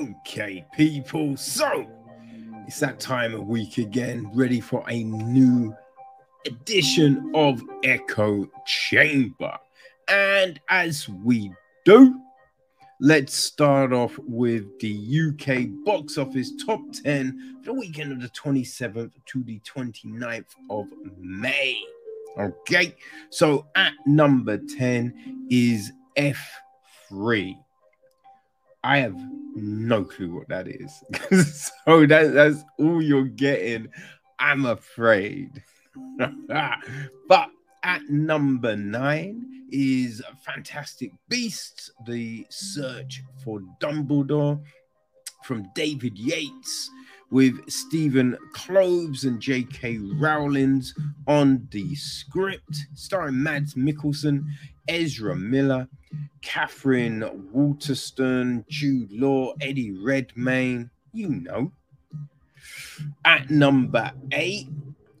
Okay, people. So it's that time of week again, ready for a new edition of Echo Chamber. And as we do, let's start off with the UK box office top 10 for the weekend of the 27th to the 29th of May. Okay, so at number 10 is F3. I have no clue what that is. so that, that's all you're getting, I'm afraid. but at number nine is Fantastic Beasts, The Search for Dumbledore from David Yates with Stephen Kloves and J.K. Rowling's on the script, starring Mads Mikkelsen, Ezra Miller, Katherine Waterston, Jude Law, Eddie Redmayne, you know. At number eight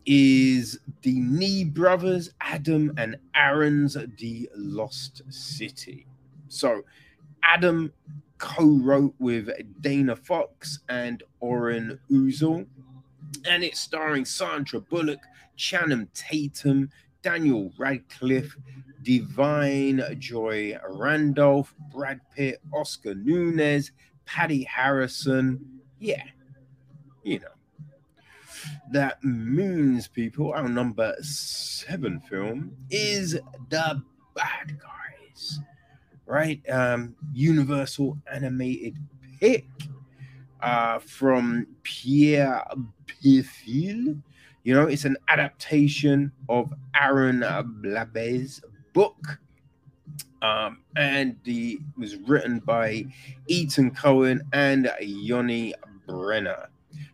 is the Nee brothers, Adam and Aaron's The Lost City. So, Adam co wrote with Dana Fox and Oren Uziel, and it's starring Sandra Bullock, Channing Tatum, Daniel Radcliffe, Da'Vine Joy Randolph, Brad Pitt, Oscar Nunez, Patti Harrison. Yeah, you know. That means, people, our number seven film is The Bad Guys, right? Um, Universal animated pick uh, from Pierre Perifel. You know, it's an adaptation of Aaron Blabey's book. Um, and the was written by Etan Cohen and Yoni Brenner.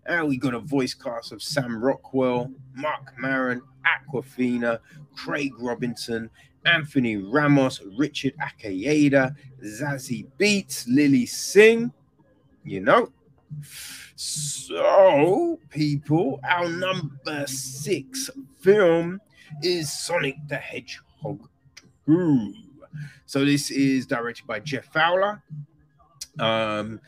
And we got a voice cast of Sam Rockwell, Mark Maron, Awkwafina, Craig Robinson, Anthony Ramos, Richard Akayeda, Zazie Beetz, Lilly Singh, you know. So, people, our number six film is Sonic the Hedgehog Ooh. So this is directed by Jeff Fowler, um,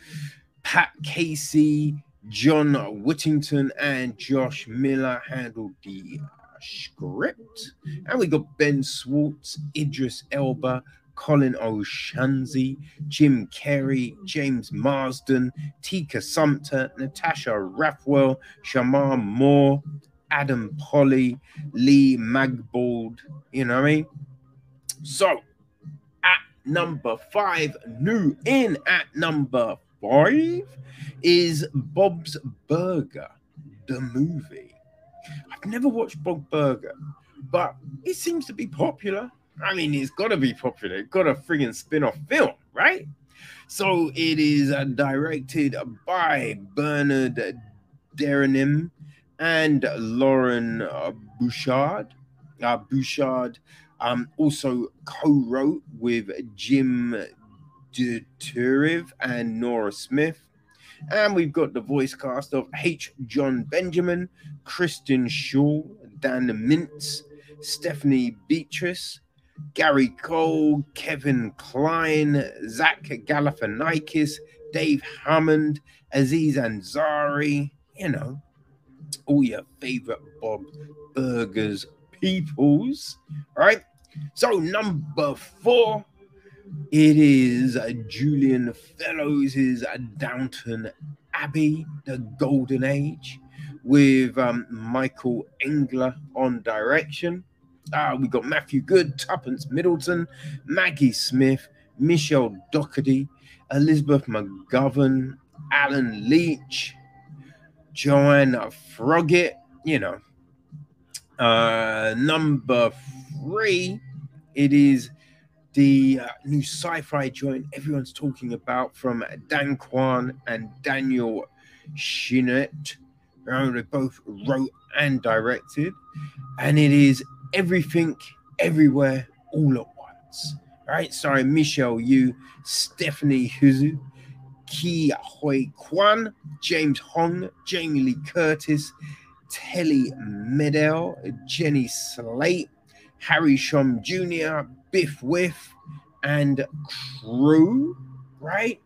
Pat Casey, John Whittington, and Josh Miller handled the script. And we got Ben Schwartz, Idris Elba, Colin O'Shaughnessy, Jim Carrey, James Marsden, Tika Sumpter, Natasha Rothwell, Shemar Moore, Adam Pally, Lee Magbald. You know what I mean? So at number five, new in at number five is Bob's Burger, the movie. I've never watched Bob Burger, but it seems to be popular. I mean, it's got to be popular. It's got a friggin' spin off film, right? So it is uh, directed by Bernard Derriman and Lauren uh, Bouchard. Uh, Bouchard um, also co-wrote with Jim Dauterive and Nora Smith. And we've got the voice cast of H. Jon Benjamin, Kristen Shaw, Dan Mintz, Stephanie Beatrice, Gary Cole, Kevin Kline, Zach Galifianakis, Dave Hammond, Aziz Ansari, you know, all your favorite Bob Burgers peoples, right? So, number four, it is Julian Fellowes' Downton Abbey, The Golden Age, with um, Michael Engler on direction. Uh, we got Matthew Goode, Tuppence Middleton, Maggie Smith, Michelle Dockery, Elizabeth McGovern, Allen Leech, Joanna Froggatt, you know. Uh, number three, it is the uh, new sci-fi joint everyone's talking about from Dan Kwan and Daniel Scheinert. They both wrote and directed, and it is everything, everywhere, all at once. Right? sorry, Michelle Yeoh, Stephanie Hsu, Ke Huy Quan, James Hong, Jamie Lee Curtis, Tallie Medel, Jenny Slate, Harry Shum Jr., Biff Wiff, and crew, right?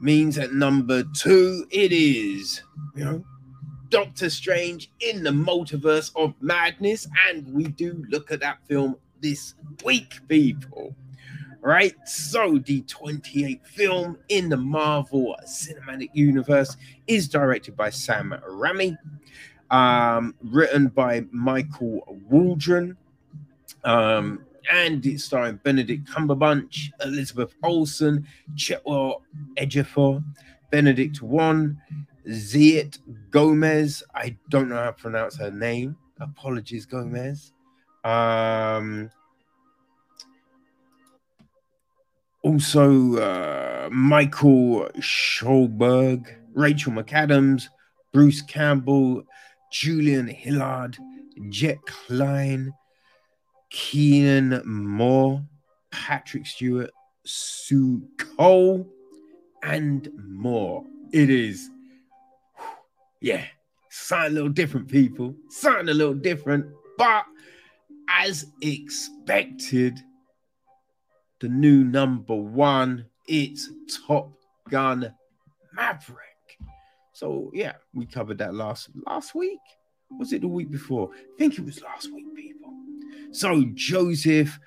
means at number two, it is, you know, Doctor Strange in the Multiverse of Madness. And we do look at that film this week, people. Right? So, the 28th film in the Marvel Cinematic Universe is directed by Sam Raimi, um, written by Michael Waldron. Um, and it's starring Benedict Cumberbatch, Elizabeth Olsen, Chiwetel Ejiofor, Benedict Wong, Ziet Gomez. I don't know how to pronounce her name. Apologies, Gomez. Um, also, uh, Michael Stuhlbarg, Rachel McAdams, Bruce Campbell, Julian Hilliard, Jett Klyne, Keenan Moore, Patrick Stewart, Sue Cole, and more. It is, yeah, something a little different, people. Something a little different, but as expected, the new number one, it's Top Gun Maverick. So yeah, we covered that last last week. Was it the week before? I think it was last week, people. So Joseph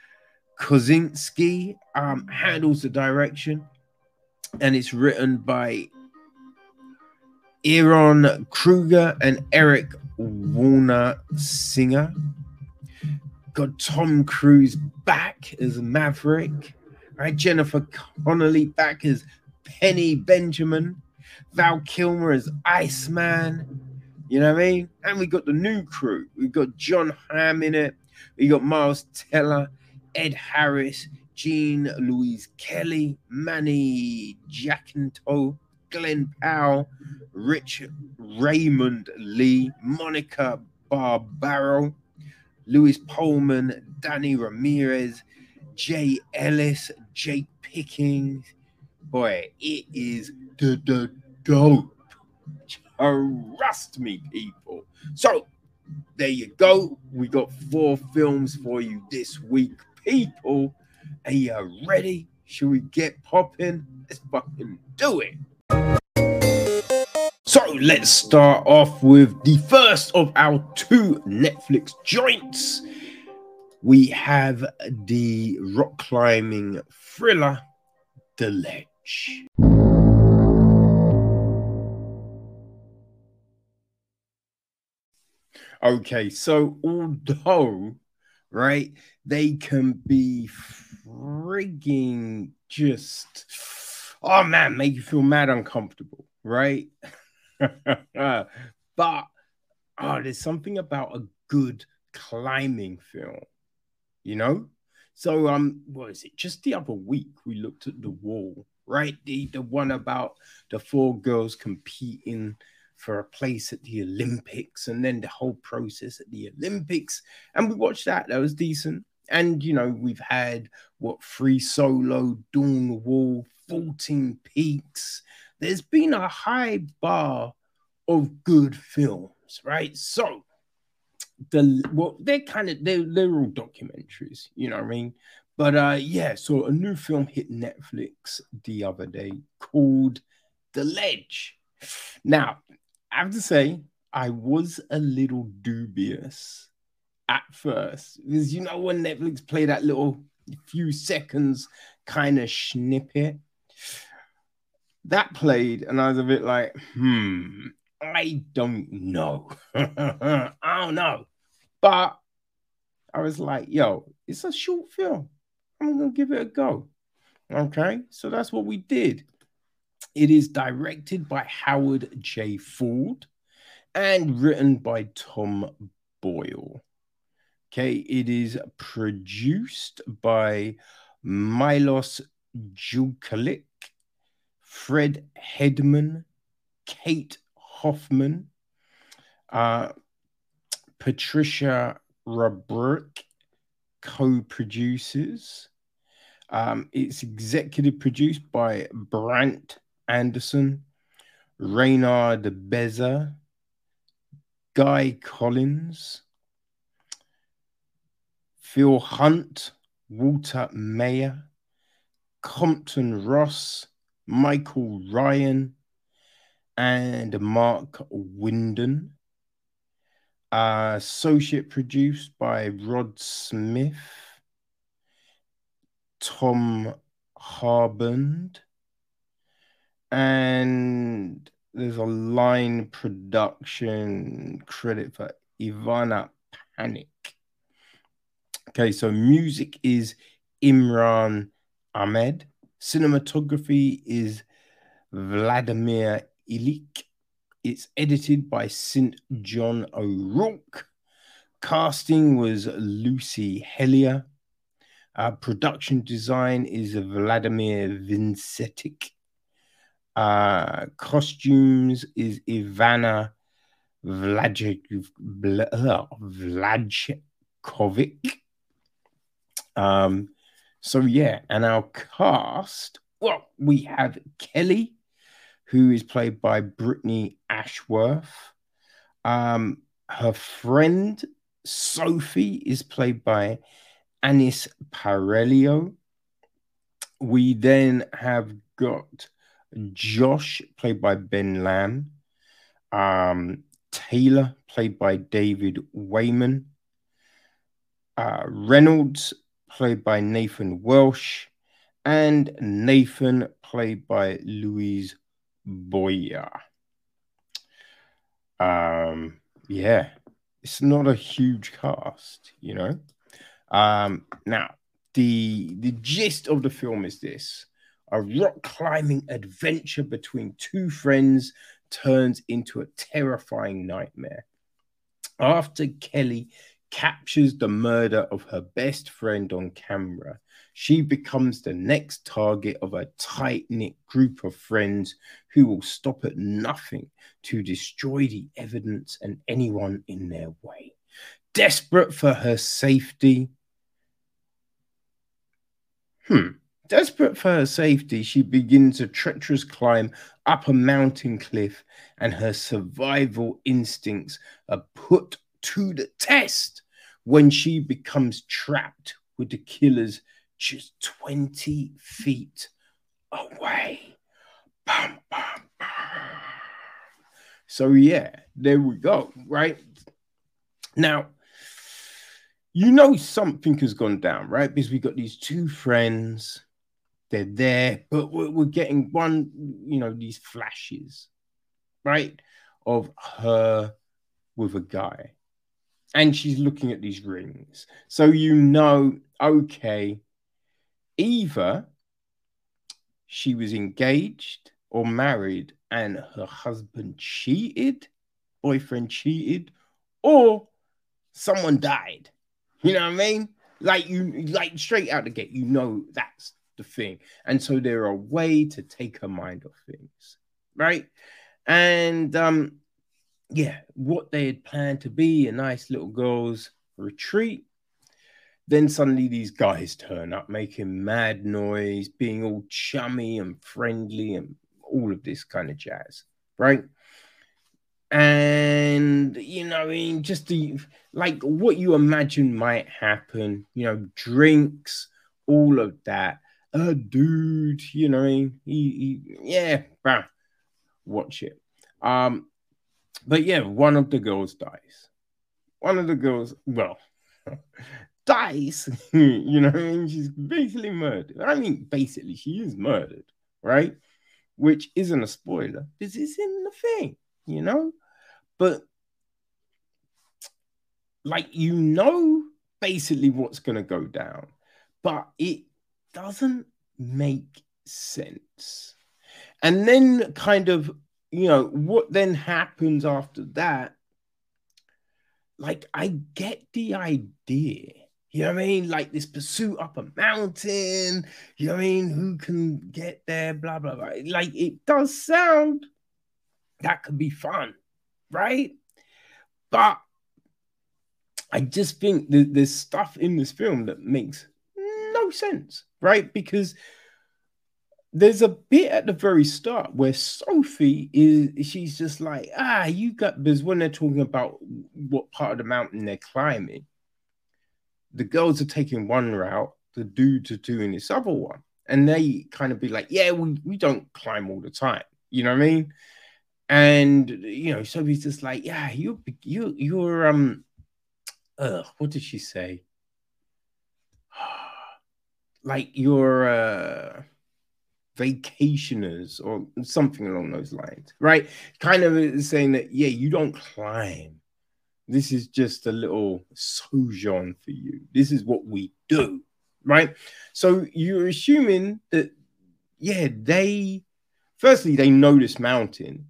Kosinski um, handles the direction, and it's written by Ehren Kruger and Eric Warren Singer. Got Tom Cruise back as Maverick. Right, Jennifer Connelly back as Penny Benjamin. Val Kilmer as Iceman. You know what I mean? And we got the new crew. We got Jon Hamm in it. We got Miles Teller, Ed Harris, Jean Louise Kelly, Manny Jacinto, Glen Powell, Rich Raymond Lee, Monica Barbaro, Lewis Pullman, Danny Ramirez, Jay Ellis, Jake Pickings. Boy, it is the dope. Trust me, people. So there you go. We got four films for you this week, people. Are you ready? Should we get popping? Let's fucking do it. So let's start off with the first of our two Netflix joints. We have the rock climbing thriller, The Ledge. Okay, so although, right, they can be frigging just, oh man, make you feel mad uncomfortable, right? but oh, there's something about a good climbing film, you know? So um, what is it? Just the other week we looked at the wall, right? The the one about the four girls competing for a place at the Olympics and then the whole process at the Olympics. And we watched that. That was decent. And, you know, we've had what Free Solo, Dawn Wall, 14 Peaks. There's been a high bar of good films, right? So, the well, they're kind of they're, they're all documentaries, you know what I mean? But uh yeah, so a new film hit Netflix the other day called The Ledge. Now, I have to say, I was a little dubious at first because you know when Netflix play that little few seconds kind of snippet that played, and I was a bit like, hmm, I don't know. I don't know. But I was like, yo, it's a short film. I'm gonna give it a go. Okay, so that's what we did. It is directed by Howard J. Ford and written by Tom Boyle. Okay, it is produced by Milos Jukalik, Fred Hedman, Kate Hoffman, uh, Patricia Rubrick co producers. Um, it's executive produced by Brant Anderson, Reynard Beza, Guy Collins, Phil Hunt, Walter Mayer, Compton Ross, Michael Ryan, and Mark Winden. Uh, associate produced by Rod Smith, Tom Harbund, and there's a line production credit for Ivana Panic. Okay, so music is Imran Ahmed. Cinematography is Vladimir Ilik. It's edited by St. John O'Rourke. Casting was Lucy Hellier. Uh, production design is Vladimir Vincetic. Uh, costumes is Ivana Vlajic, Vlajkovic. Um, so yeah, and our cast, well, we have Kelly, who is played by Brittany Ashworth. Um, her friend Sophie is played by Anaïs Parello. We then have got Josh, played by Ben Lamb. Um, Taylor, played by David Wayman. Uh, Reynolds, played by Nathan Welsh. And Nathan, played by Louise Boyer. Um, yeah, it's not a huge cast, you know. Um, now, the the gist of the film is this a rock climbing adventure between two friends turns into a terrifying nightmare. After Kelly captures the murder of her best friend on camera, she becomes the next target of a tight knit group of friends who will stop at nothing to destroy the evidence and anyone in their way. Desperate for her safety, hmm, Desperate for her safety, she begins a treacherous climb up a mountain cliff, and her survival instincts are put to the test when she becomes trapped with the killers just 20 feet away. Bum, bum, bum. So, yeah, there we go, right? Now, you know something has gone down, right? Because we got these two friends they're there, but we're, we're getting one, you know, these flashes, right, of her with a guy. And she's looking at these rings. So you know, okay, either she was engaged or married and her husband cheated, boyfriend cheated, or someone died. You know what I mean? Like you like straight out the gate, you know that's the thing. And so they're a way to take her mind off things, right? And um, yeah, what they had planned to be a nice little girls' retreat. Then suddenly these guys turn up making mad noise, being all chummy and friendly and all of this kind of jazz, right? And you know, I mean, just the like what you imagine might happen, you know, drinks, all of that a dude, you know, he, he yeah, bah, watch it. Um, but yeah, one of the girls dies. One of the girls, well, dies, you know, mean, she's basically murdered. I mean, basically, she is murdered, right? Which isn't a spoiler. This is in the thing, you know, but like you know basically what's going to go down, but it doesn't make sense. And then, kind of, you know, what then happens after that? Like, I get the idea. You know what I mean? Like this pursuit up a mountain. You know what I mean? Who can get there? Blah, blah, blah. Like, it does sound that could be fun, right? But I just think there's stuff in this film that makes no sense, right? Because there's a bit at the very start where Sophie is she's just like, ah, you got because when they're talking about what part of the mountain they're climbing, the girls are taking one route, the dudes are doing this other one. And they kind of be like, yeah, we, we don't climb all the time. You know what I mean? And you know, Sophie's just like, yeah, you you you're um uh what did she say? like you're uh vacationers or something along those lines, right? Kind of saying that, yeah, you don't climb. This is just a little sojourn for you. This is what we do, right? So you're assuming that, yeah, they, firstly, they know this mountain.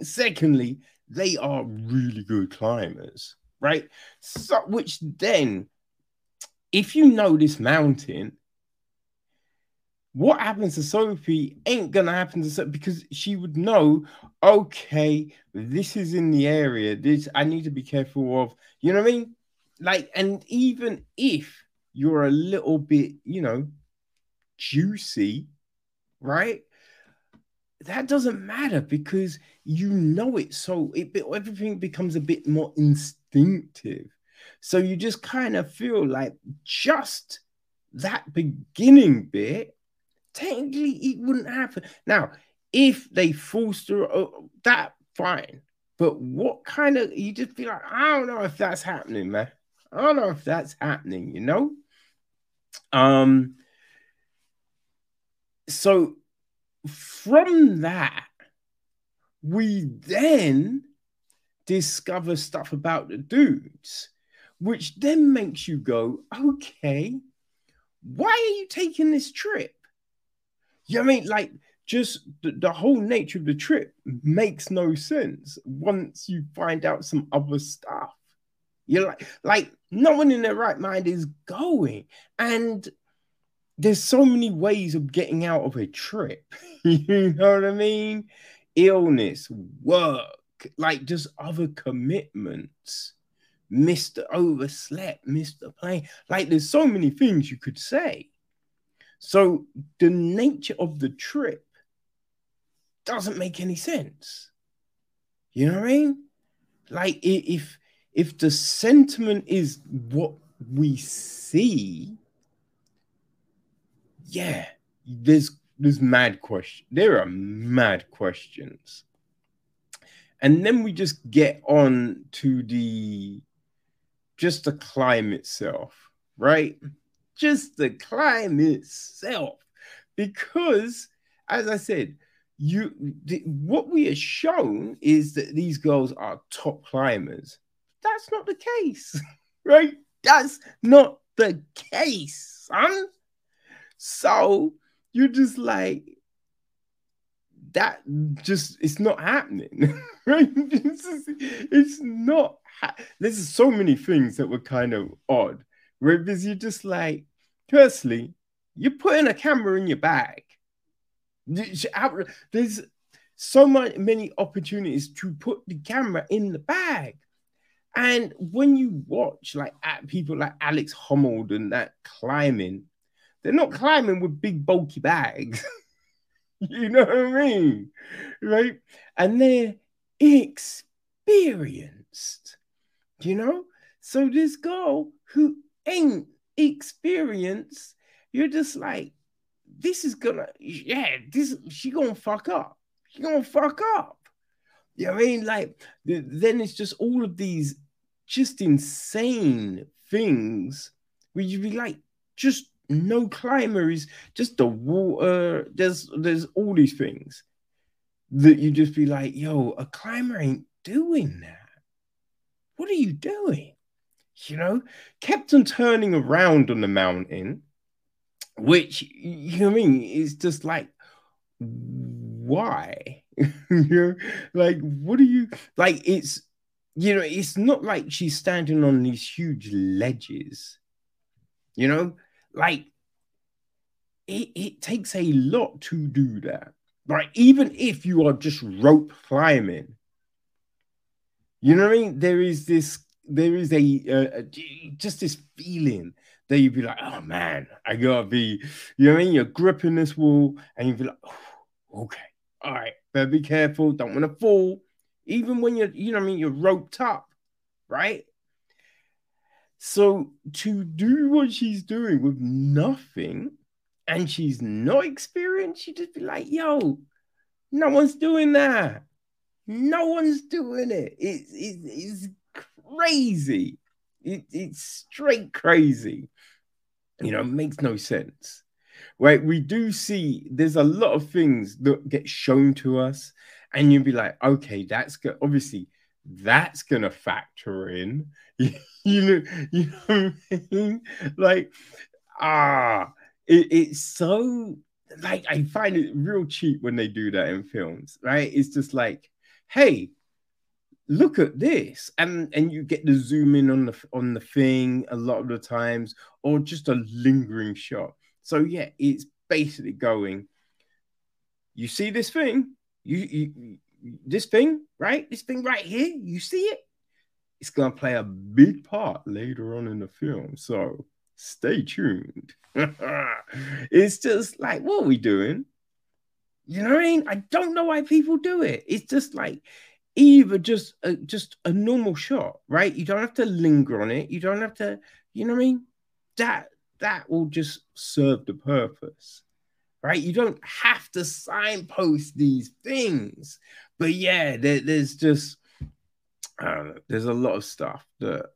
Secondly, they are really good climbers, right? So, which then, if you know this mountain, what happens to Sophie ain't gonna happen to Sophie because she would know, okay, this is in the area. This I need to be careful of. You know what I mean? Like, and even if you're a little bit, you know, juicy, right? That doesn't matter because you know it. So it everything becomes a bit more instinctive. So you just kind of feel like just that beginning bit technically it wouldn't happen. Now, if they forced her, uh, that fine. But what kind of you just feel like, I don't know if that's happening, man. I don't know if that's happening, you know? Um so from that, we then discover stuff about the dudes, which then makes you go, okay, why are you taking this trip? You know I mean? Like, just the, the, whole nature of the trip makes no sense once you find out some other stuff. You're like, like no one in their right mind is going. And there's so many ways of getting out of a trip. you know what I mean? Illness, work, like just other commitments. Mr. Overslept, Mr. Plane. Like there's so many things you could say. So the nature of the trip doesn't make any sense. You know what I mean? Like if if the sentiment is what we see, yeah, there's there's mad question. There are mad questions. And then we just get on to the just the climb itself, right? Just the climb itself. Because, as I said, you what we are shown is that these girls are top climbers. That's not the case, right? That's not the case, son. So you're just like that. Just it's not happening, right? It's, it's not. Ha- There's so many things that were kind of odd, right? Because you're just like, Firstly, you're putting a camera in your bag. There's so many opportunities to put the camera in the bag. And when you watch like at people like Alex Honnold and that climbing, they're not climbing with big bulky bags. you know what I mean? Right? And they're experienced, you know? So this girl who ain't experience, you're just like, this is gonna, yeah, this she gonna fuck up. She gonna fuck up. You know I mean? Like, then it's just all of these just insane things where you'd be like, just no climber is just the water. There's there's all these things that you just be like, yo, a climber ain't doing that. What are you doing? You know, kept on turning around on the mountain, which you know I mean is just like why? you know, like what are you like it's you know, it's not like she's standing on these huge ledges, you know, like it, it takes a lot to do that. Right, even if you are just rope climbing, you know what I mean? There is this there is a, uh, just this feeling that you'd be like, oh man, I gotta be, you know what I mean? You're gripping this wall and you'd be like, oh, okay, all right, better be careful, don't want to fall. Even when you're, you know what I mean, you're roped up, right? So to do what she's doing with nothing, and she's not experienced, you just be like, yo, no one's doing that. No one's doing it. It's, it's crazy. It, it's straight crazy. You know, it makes no sense. Right? We do see there's a lot of things that get shown to us, and you'd be like, okay, that's good. Obviously, that's gonna factor in. you know, you know I mean? Like, ah, it, it's so like I find it real cheap when they do that in films, right? It's just like, hey, look at this, and and you get the zoom in on the on the thing a lot of the times, or just a lingering shot. So yeah, it's basically going. You see this thing, you, you this thing, right? This thing right here, you see it? It's gonna play a big part later on in the film. So stay tuned. it's just like, what are we doing? You know what I mean? I don't know why people do it. It's just like either just a, just a normal shot, right? You don't have to linger on it. You don't have to, you know what I mean? That that will just serve the purpose, right? You don't have to signpost these things. But yeah, there, there's just uh, there's a lot of stuff that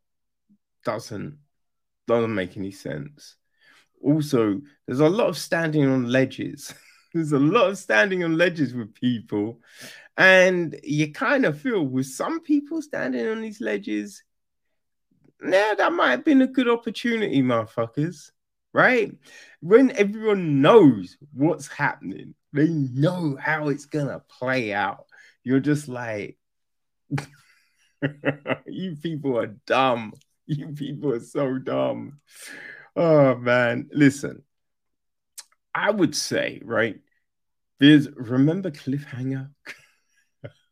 doesn't doesn't make any sense. Also, there's a lot of standing on ledges. there's a lot of standing on ledges with people. And you kind of feel with some people standing on these ledges, yeah, that might have been a good opportunity, motherfuckers. Right? When everyone knows what's happening, they know how it's gonna play out. You're just like, you people are dumb. You people are so dumb. Oh man, listen. I would say, right? There's remember cliffhanger.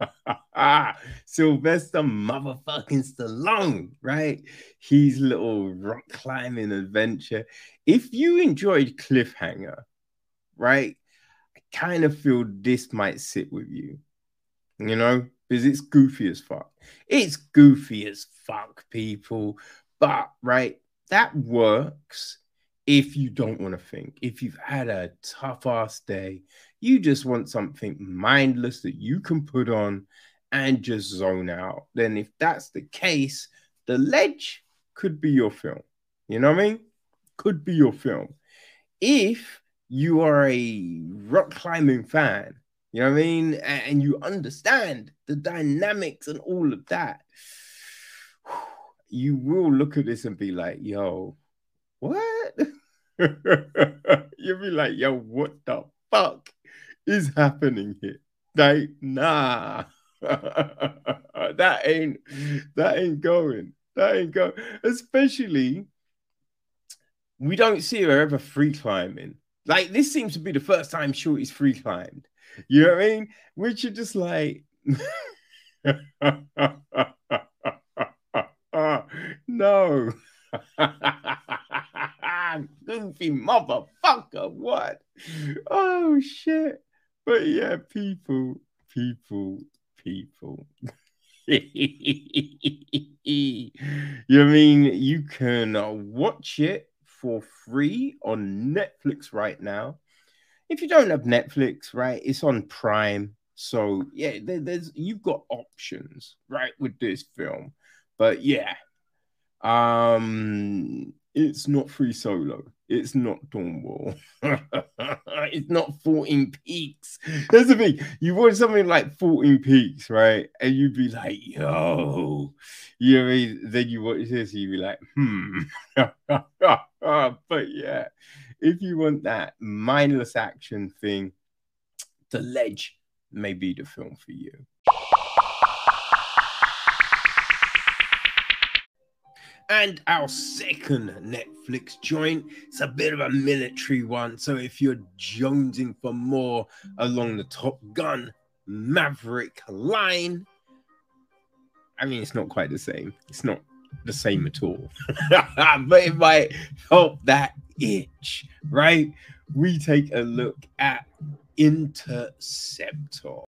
Sylvester motherfucking Stallone, right? His little rock climbing adventure. If you enjoyed Cliffhanger, right? I kind of feel this might sit with you, you know, because it's goofy as fuck. It's goofy as fuck, people. But, right, that works if you don't want to think. If you've had a tough ass day, you just want something mindless that you can put on and just zone out. Then, if that's the case, The Ledge could be your film. You know what I mean? Could be your film. If you are a rock climbing fan, you know what I mean? And you understand the dynamics and all of that, you will look at this and be like, yo, what? You'll be like, yo, what the fuck is happening here? Like, nah. that ain't that ain't going. That ain't going. Especially we don't see her ever free climbing. Like this seems to be the first time Shorty's free climbed. You know what I mean? Which are just like no. Goofy motherfucker. What? Oh shit. But yeah, people, people, people. you know mean you can watch it for free on Netflix right now. If you don't have Netflix, right, it's on Prime. So yeah, there, there's you've got options, right, with this film. But yeah, um, it's not free solo. It's not Dawnwall. it's not 14 Peaks. That's the thing. You watch something like 14 Peaks, right? And you'd be like, yo, you know I mean? Then you watch this, you'd be like, hmm. but yeah, if you want that mindless action thing, The Ledge may be the film for you. And our second Netflix joint, it's a bit of a military one. So if you're jonesing for more along the Top Gun Maverick line, I mean, it's not quite the same. It's not the same at all. but it might help that itch, right? We take a look at Interceptor.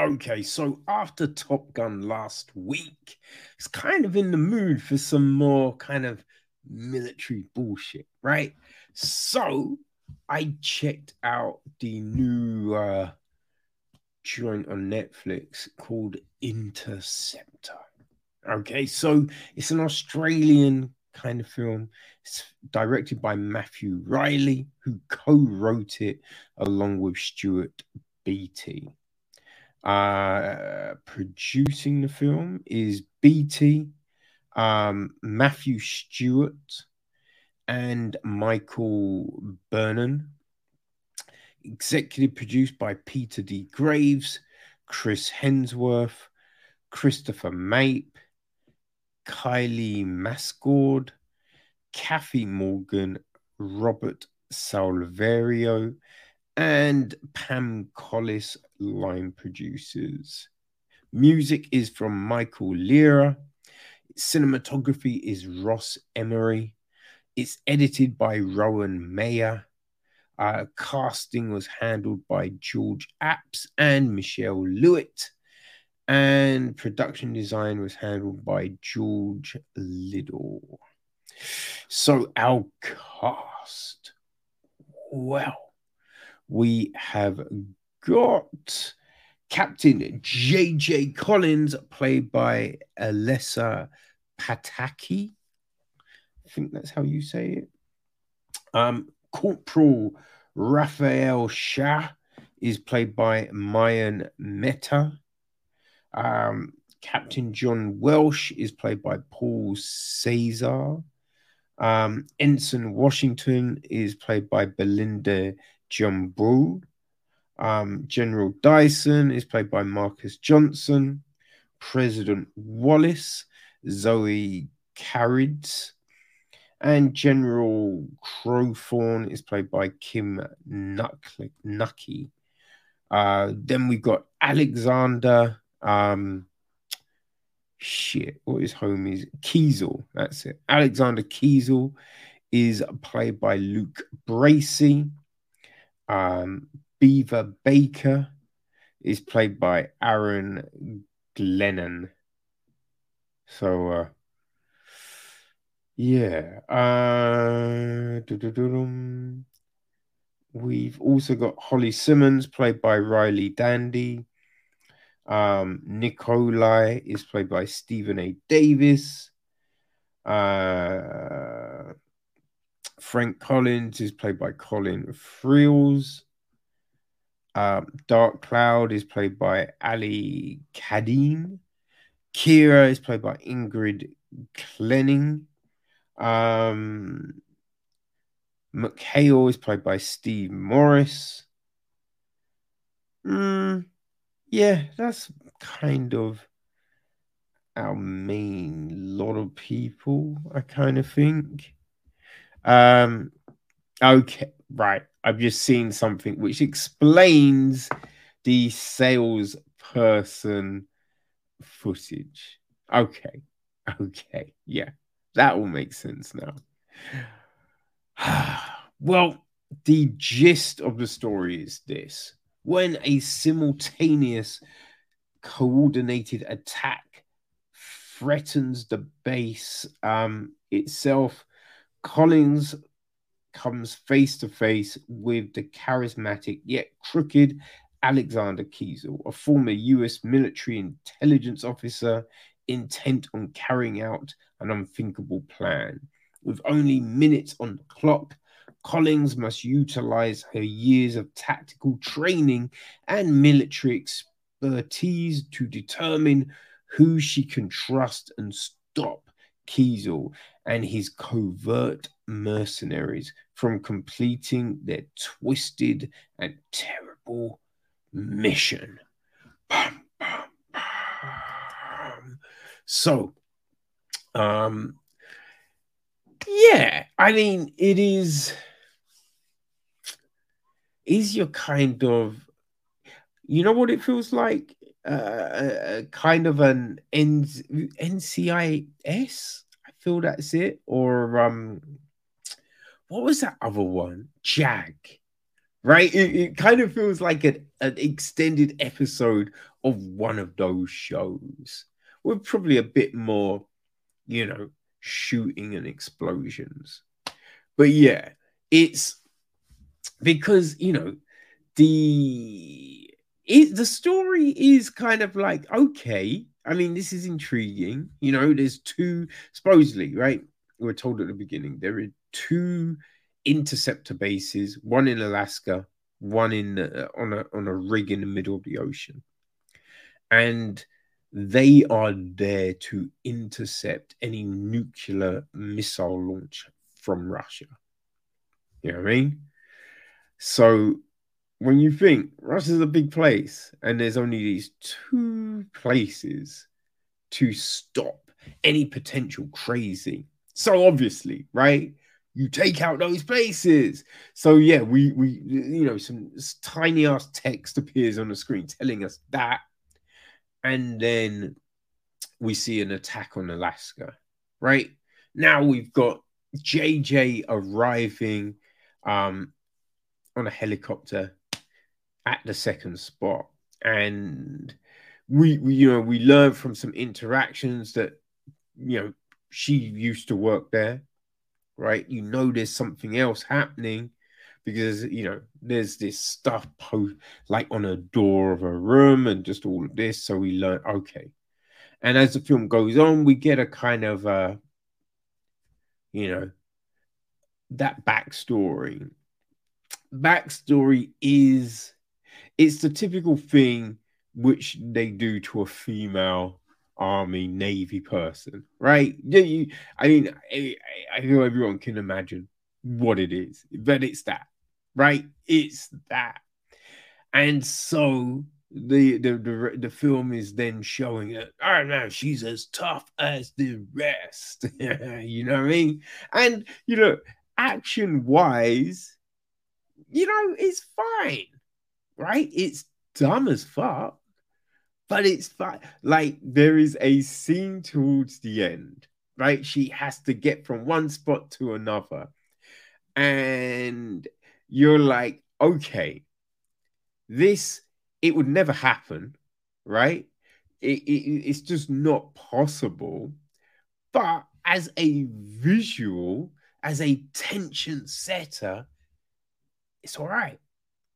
Okay, so after Top Gun last week, it's kind of in the mood for some more kind of military bullshit, right? So I checked out the new uh, joint on Netflix called Interceptor. Okay, so it's an Australian kind of film. It's directed by Matthew Reilly, who co wrote it along with Stuart Beattie. Uh, producing the film is Beattie, um, Matthew Stewart, and Michael Burnham. Executive produced by Peter D. Graves, Chris Hemsworth, Christopher Mape, Kylie Mascord, Kathy Morgan, Robert Salverio, and Pam Collis, line producers. Music is from Michael Lira. Cinematography is Ross Emery. It's edited by Rowan Mayer. Uh, casting was handled by George Apps and Michelle Lewitt. And production design was handled by George Liddell. So, our cast. Well, we have got Captain JJ Collins, played by Alessa Pataky. I think that's how you say it. Um, Corporal Raphael Shah is played by Mayen Mehta. Um, Captain John Welsh is played by Paul Caesar. Um, Ensign Washington is played by Belinda Jumbo. Um, General Dyson is played by Marcus Johnson. President Wallace, Zoe Carides. And General Crowthorne is played by Kim Nucky. Uh, then we've got Alexander. Um, shit, what his home is? Kiesel. That's it. Alexander Kiesel is played by Luke Bracey. Um, Beaver Baker is played by Aaron Glenane. So, uh, yeah. Uh, we've also got Holly Simmons, played by Riley Dandy. Um, Nikolai is played by Stephen A. Davis. Uh, Frank Collins is played by Colin Friels. Um, Dark Cloud is played by Ali Kadim. Kira is played by Ingrid Klenning. Um, McHale is played by Steve Morris. Mm, yeah, that's kind of our main lot of people, I kind of think. Um, okay, right. I've just seen something which explains the salesperson footage. Okay. Okay. Yeah. That will make sense now. well, the gist of the story is this when a simultaneous coordinated attack threatens the base um, itself, Collins comes face to face with the charismatic yet crooked Alexander Kiesel, a former US military intelligence officer intent on carrying out an unthinkable plan. With only minutes on the clock, Collins must utilize her years of tactical training and military expertise to determine who she can trust and stop Kiesel and his covert mercenaries from completing their twisted and terrible mission. So, um, yeah, I mean, it is. Is your kind of, you know what it feels like? Uh, kind of an N- NCIS i feel that's it. Or um, what was that other one? Jag. right? It, it kind of feels like an, an extended episode of one of those shows with probably a bit more, you know, shooting and explosions. But yeah, it's because, you know, the it, the story is kind of like okay. I mean, this is intriguing. You know, there's two supposedly, right? We're told at the beginning there are two interceptor bases, one in Alaska, one in uh, on a on a rig in the middle of the ocean, and they are there to intercept any nuclear missile launch from Russia. You know what I mean? So when you think Russia's a big place and there's only these two places to stop any potential crazy. So obviously, right? You take out those places. So yeah, we we you know some tiny ass text appears on the screen telling us that, and then we see an attack on Alaska. Right now, we've got JJ arriving um, on a helicopter at the second spot. And we, we, you know, we learn from some interactions that, you know, she used to work there, right? You know, there's something else happening because, you know, there's this stuff post like on a door of a room and just all of this. So we learn, okay. And as the film goes on, we get a kind of, uh, you know, that backstory. Backstory is it's the typical thing which they do to a female army navy person, right? Yeah, you, I mean, I, I know everyone can imagine what it is, but it's that, right? It's that, and so the the the, the film is then showing it. Oh no, she's as tough as the rest. you know what I mean? And you know, action wise, you know, it's fine right? It's dumb as fuck, but it's fine. Like there is a scene towards the end, right? She has to get from one spot to another, and you're like, okay, this it would never happen, right? It, it, it's just not possible. But as a visual, as a tension setter, it's all right,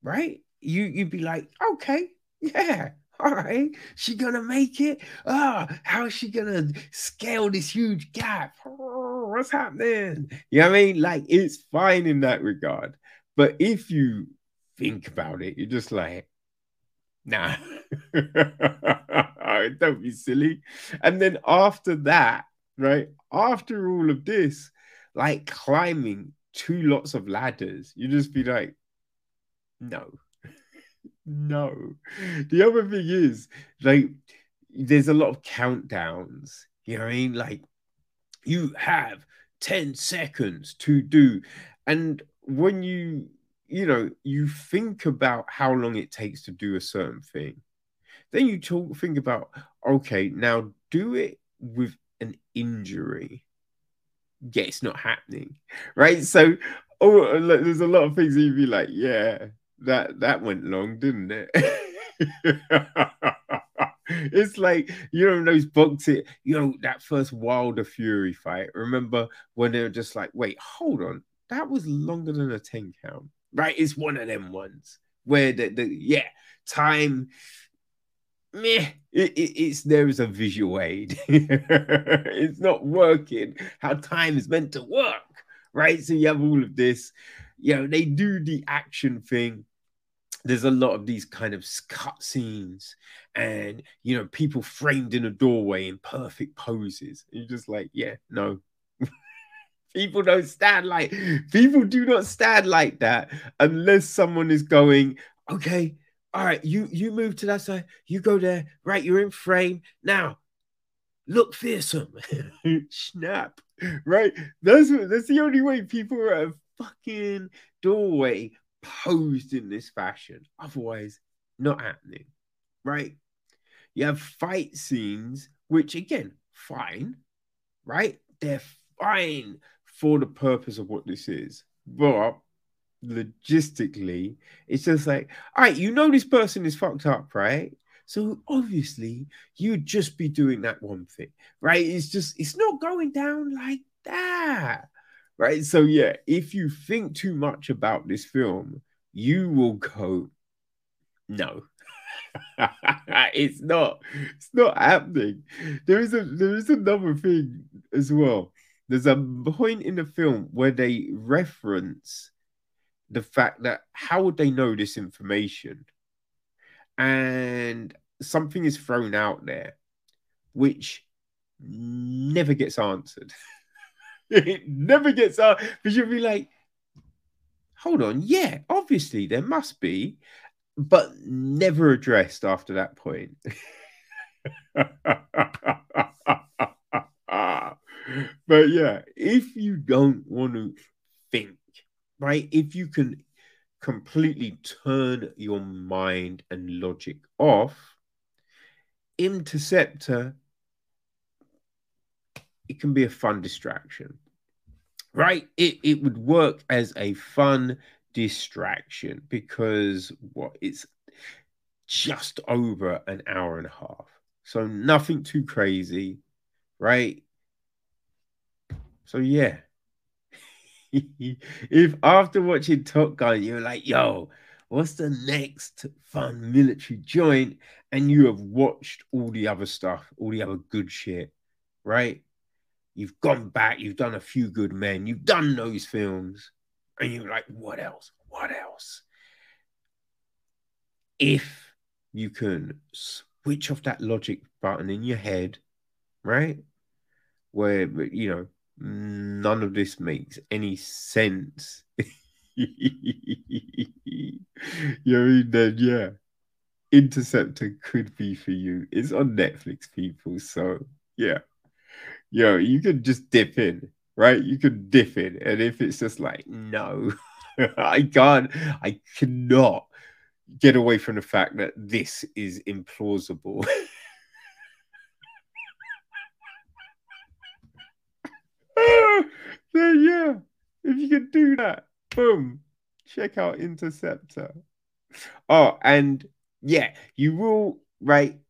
right? you you'd be like, okay, yeah, all right, she gonna make it. Ah, oh, how is she gonna scale this huge gap? Oh, what's happening? You know what I mean? Like it's fine in that regard. But if you think about it, you're just like, nah, don't be silly. And then after that, right? After all of this, like climbing two lots of ladders, you just be like, no, no. The other thing is, like, there's a lot of countdowns. You know what I mean? Like, you have 10 seconds to do. And when you, you know, you think about how long it takes to do a certain thing, then you talk, think about, okay, now do it with an injury. Yeah, it's not happening. Right. So, oh, there's a lot of things you'd be like, yeah, that that went long, didn't it? it's like you know those boxing, you know that first Wilder Fury fight. Remember when they were just like, "Wait, hold on, that was longer than a ten count." Right? It's one of them ones where the, the yeah time. Meh, it, it, it's there is a visual aid. it's not working how time is meant to work, right? So you have all of this, you know, they do the action thing there's a lot of these kind of cut scenes and you know people framed in a doorway in perfect poses. And you're just like yeah no. People don't stand like people do not stand like that unless someone is going okay all right you you move to that side you go there right you're in frame. Now look fearsome. Snap right? That's that's the only way people are a fucking doorway posed in this fashion. Otherwise, not happening, right? You have fight scenes, which again, fine, right? They're fine for the purpose of what this is, but logistically, it's just like, all right, you know this person is fucked up, right? So obviously you'd just be doing that one thing, right? It's just it's not going down like that. Right. So yeah, if you think too much about this film, you will go, no. it's not it's not happening. There is a there is another thing as well. There's a point in the film where they reference the fact that how would they know this information? And something is thrown out there which never gets answered. it never gets out because you'll be like, hold on, yeah, obviously there must be, but never addressed after that point. but yeah, if you don't want to think, right? If you can completely turn your mind and logic off, Interceptor, it can be a fun distraction, right? It, it would work as a fun distraction because what it's just over an hour and a half. So nothing too crazy, right? So yeah. if after watching Top Gun you're like, yo, what's the next fun military joint? And you have watched all the other stuff, all the other good shit, right? You've gone back, you've done a few good men, you've done those films, and you're like, what else? What else? If you can switch off that logic button in your head, right? Where, you know, none of this makes any sense. you mean? then yeah, Interceptor could be for you. It's on Netflix, people. So yeah, yo, you can just dip in, right? You can dip in, and if it's just like no, I can't, I cannot get away from the fact that this is implausible. then yeah, if you can do that, boom, check out Interceptor. Oh, and yeah, you will right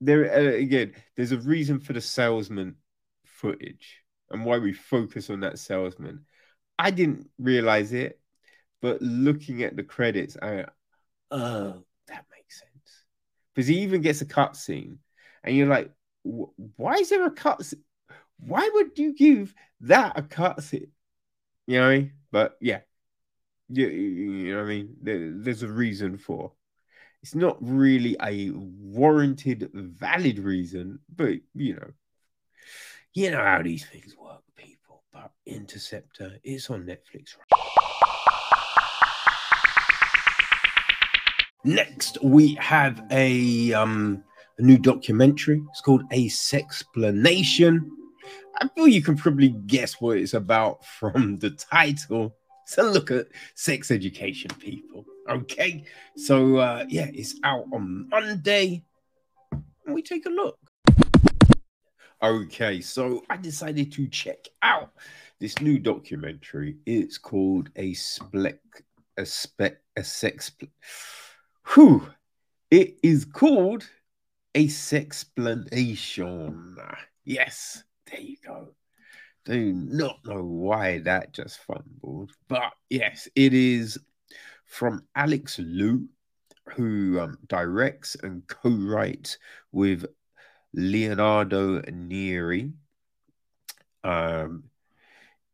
there uh, again. There's a reason for the salesman footage and why we focus on that salesman. I didn't realize it, but looking at the credits, I oh, that makes sense because he even gets a cutscene, and you're like, why is there a cutscene? Why would you give that a cutscene? You know, I mean? but yeah, you, you know what I mean. There, there's a reason for. It's not really a warranted, valid reason, but you know, you know how these things work, people. But Interceptor is on Netflix. Next, we have a um a new documentary. It's called A Sexplanation. I feel you can probably guess what it's about from the title. So look at sex education, people. Okay, so uh, yeah, it's out on Monday, and we take a look. Okay, so I decided to check out this new documentary. It's called a spec a spec a sex. Whew, it is called a sexplanation. Yes, there you go. Do not know why that just fumbled, but yes, it is from Alex Liu, who um, directs and co-writes with Leonardo Neri. Um,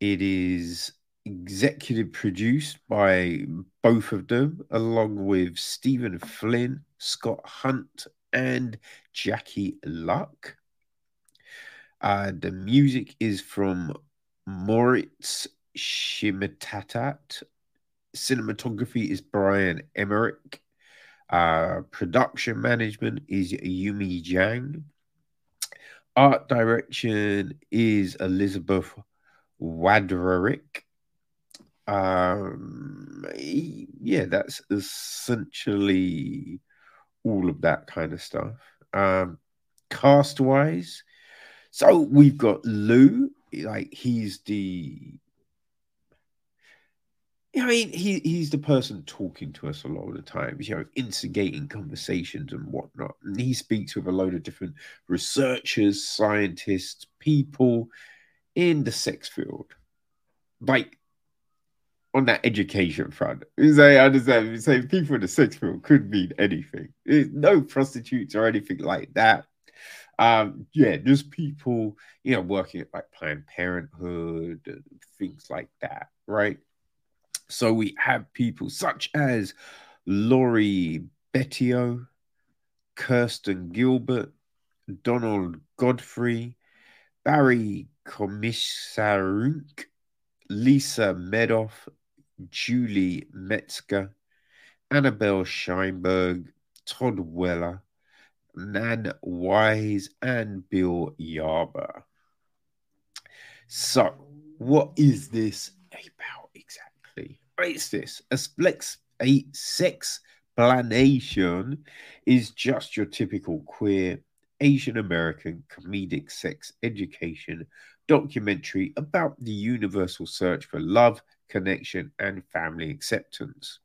it is executive produced by both of them, along with Stephen Flynn, Scott Hunt, and Jackie Luck. Uh, the music is from Moritz Shimatatat. Cinematography is Brian Emmerich. Uh, production management is Yumi Jang. Art direction is Elizabeth Wadrerick. Um, yeah, that's essentially all of that kind of stuff. Um, cast wise, so we've got Liu, like he's the I mean, he, he's the person talking to us a lot of the time, you know, instigating conversations and whatnot. And he speaks with a load of different researchers, scientists, people in the sex field. Like on that education front. Say, I understand. Say people in the sex field could mean anything. There's no prostitutes or anything like that. Um, yeah, just people, you know, working at like Planned Parenthood and things like that, right? So we have people such as Laurie Betito, Kirsten Gilbert, Donald Godfrey, Barry Komisaruk, Lisa Medoff, Julie Metzger, Annabelle Scheinberg, Todd Weller, Nan Wise, and Bill Yarber. So, what is this about flex a sex planation is just your typical queer Asian American comedic sex education documentary about the universal search for love, connection, and family acceptance.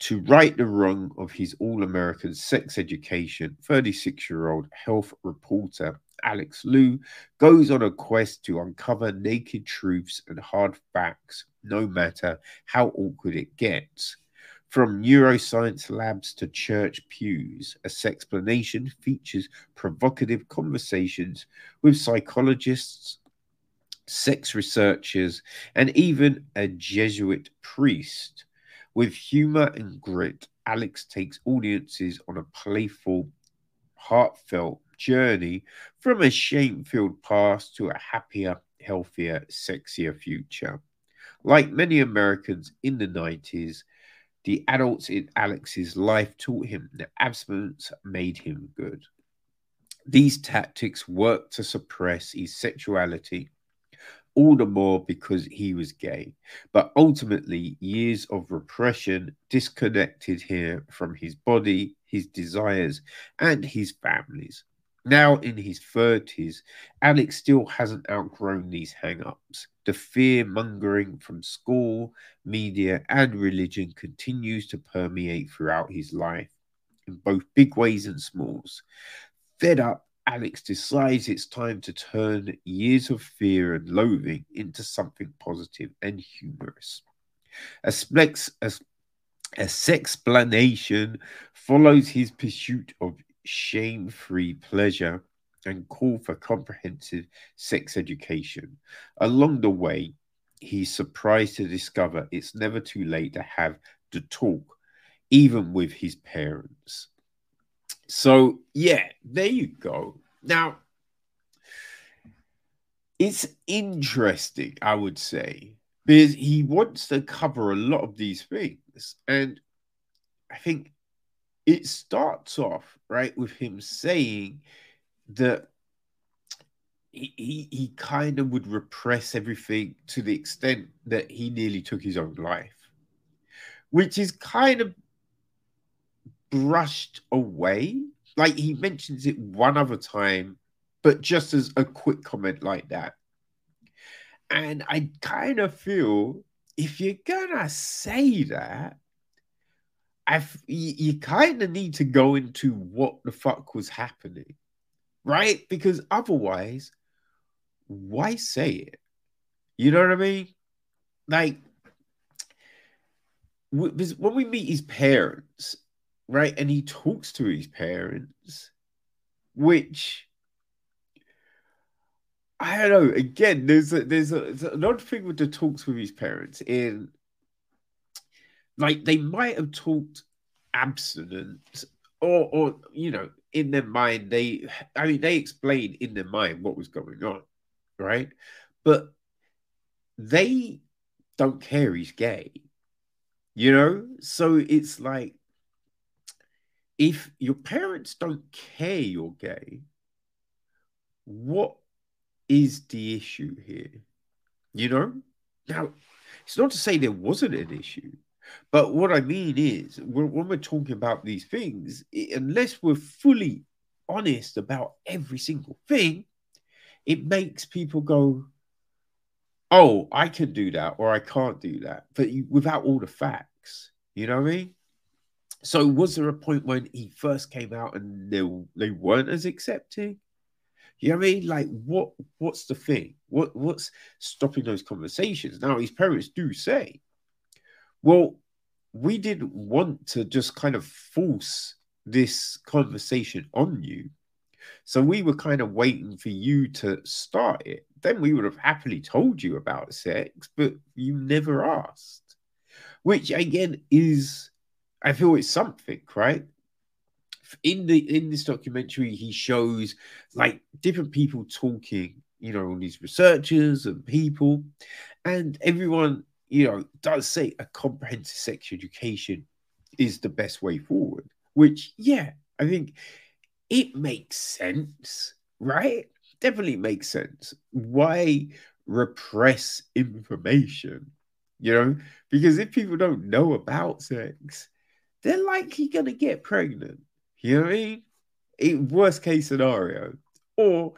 To right the wrong of his all American sex education, 36 year old health reporter Alex Liu goes on a quest to uncover naked truths and hard facts, no matter how awkward it gets. From neuroscience labs to church pews, a sexplanation features provocative conversations with psychologists, sex researchers, and even a Jesuit priest. With humor and grit, Alex takes audiences on a playful, heartfelt journey from a shame filled past to a happier, healthier, sexier future. Like many Americans in the 90s, the adults in Alex's life taught him that abstinence made him good. These tactics worked to suppress his sexuality all the more because he was gay. But ultimately, years of repression disconnected him from his body, his desires, and his families. Now in his 30s, Alex still hasn't outgrown these hang ups. The fear mongering from school, media, and religion continues to permeate throughout his life in both big ways and smalls. Fed up Alex decides it's time to turn years of fear and loathing into something positive and humorous. A, splex, a, a sexplanation follows his pursuit of shame free pleasure and call for comprehensive sex education. Along the way, he's surprised to discover it's never too late to have the talk, even with his parents. So, yeah, there you go. Now, it's interesting, I would say, because he wants to cover a lot of these things. And I think it starts off, right, with him saying that he, he, kind of would repress everything to the extent that he nearly took his own life, which is kind of brushed away. Like he mentions it one other time, but just as a quick comment like that. And I kind of feel if you're gonna say that, I you, you kind of need to go into what the fuck was happening, right? Because otherwise, why say it? You know what I mean? Like, when we meet his parents, right? And he talks to his parents, which I don't know. Again, there's a, there's, a, there's an odd thing with the talks with his parents in like they might have talked abstinence or or you know in their mind they I mean they explained in their mind what was going on, right? But they don't care he's gay. You know? So it's like if your parents don't care you're gay, what is the issue here? You know? Now, it's not to say there wasn't an issue, but what I mean is, when, we're talking about these things, unless we're fully honest about every single thing, it makes people go, oh, I can do that or I can't do that, but you, without all the facts, you know what I mean? So was there a point when he first came out and they they weren't as accepting? You know what I mean? Like what what's the thing? What what's stopping those conversations? Now his parents do say, well, we didn't want to just kind of force this conversation on you. So we were kind of waiting for you to start it. Then we would have happily told you about sex, but you never asked. Which again is I feel it's something, right? In the in this documentary, he shows like different people talking, you know, all these researchers and people, and everyone, you know, does say a comprehensive sex education is the best way forward. Which, yeah, I think it makes sense, right? Definitely makes sense. Why repress information? You know, because if people don't know about sex, they're likely going to get pregnant. You know what I mean? A worst case scenario, or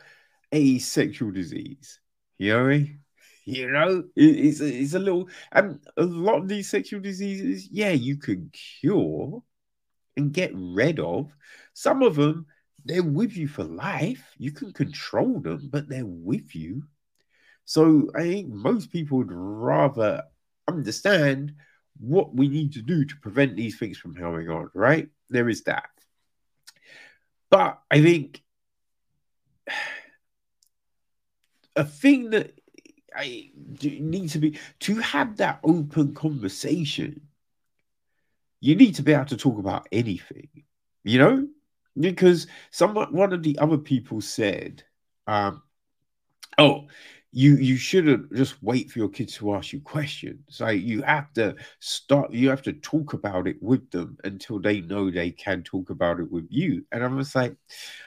a sexual disease. You know what I mean? You know, it's, it's a little, and a lot of these sexual diseases, yeah, you can cure and get rid of. Some of them, they're with you for life. You can control them, but they're with you. So I think most people would rather understand what we need to do to prevent these things from going on, right? There is that. But I think a thing that I need to be to have that open conversation, you need to be able to talk about anything, you know? Because some one of the other people said, um, oh, you you shouldn't just wait for your kids to ask you questions. Like you have to start, you have to talk about it with them until they know they can talk about it with you. And I'm just like,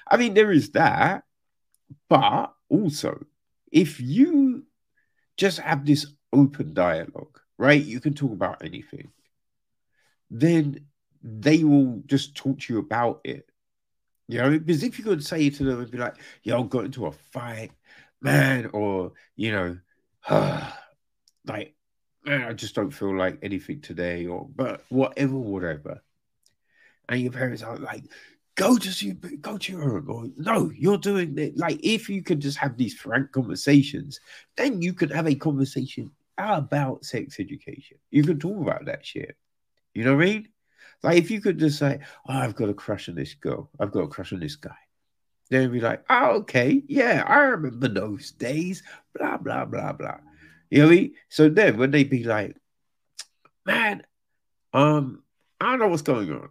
I mean, there is that, but also if you just have this open dialogue, right? You can talk about anything, then they will just talk to you about it. You know, because if you could say to them and be like, yo, I got into a fight man, or you know, like man, I just don't feel like anything today, or but whatever, whatever. And your parents are like, go to go to your or no, you're doing it. Like if you could just have these frank conversations, then you could have a conversation about sex education. You can talk about that shit. You know what I mean? Like if you could just say, oh, I've got a crush on this girl, I've got a crush on this guy They'd be like, oh, okay, yeah, I remember those days, blah, blah, blah, blah. You know what I mean? So then when they be like, man, um, I don't know what's going on.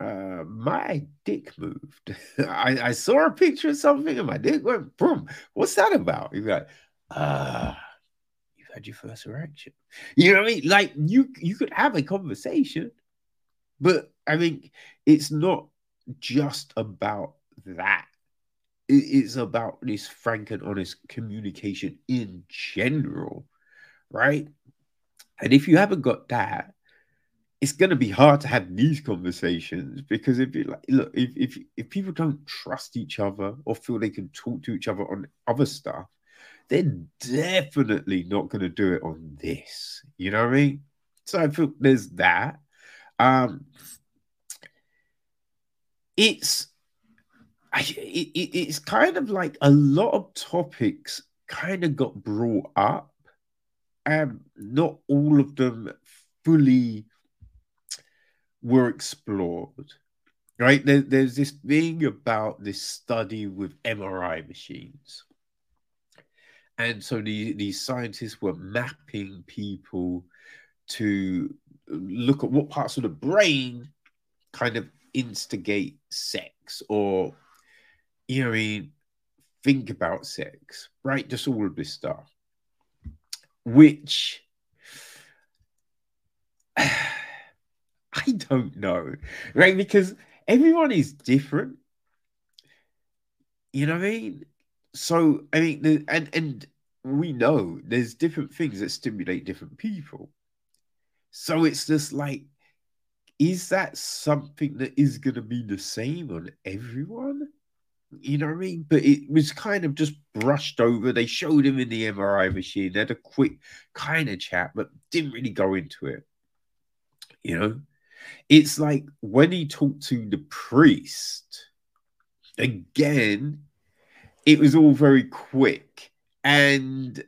Uh, my dick moved. I, I saw a picture of something and my dick went boom. What's that about? You're like, uh, you've had your first erection. You know what I mean? Like you you could have a conversation, but I think it's not just about that it's about this frank and honest communication in general, right? And if you haven't got that, it's going to be hard to have these conversations because if like, look, if, if if people don't trust each other or feel they can talk to each other on other stuff, they're definitely not going to do it on this. You know what I mean? So I feel there's that. Um, it's I, it, it's kind of like a lot of topics kind of got brought up, and not all of them fully were explored. Right? There, there's this thing about this study with MRI machines. And so the, these scientists were mapping people to look at what parts of the brain kind of instigate sex or you know, I mean, think about sex, right? Just all of this stuff, which I don't know, right? Because everyone is different. You know what I mean? So I mean, the, and and we know there's different things that stimulate different people. So it's just like, is that something that is going to be the same on everyone? You know what I mean? But it was kind of just brushed over. They showed him in the MRI machine. They had a quick kind of chat, but didn't really go into it. You know, it's like when he talked to the priest, again, it was all very quick. And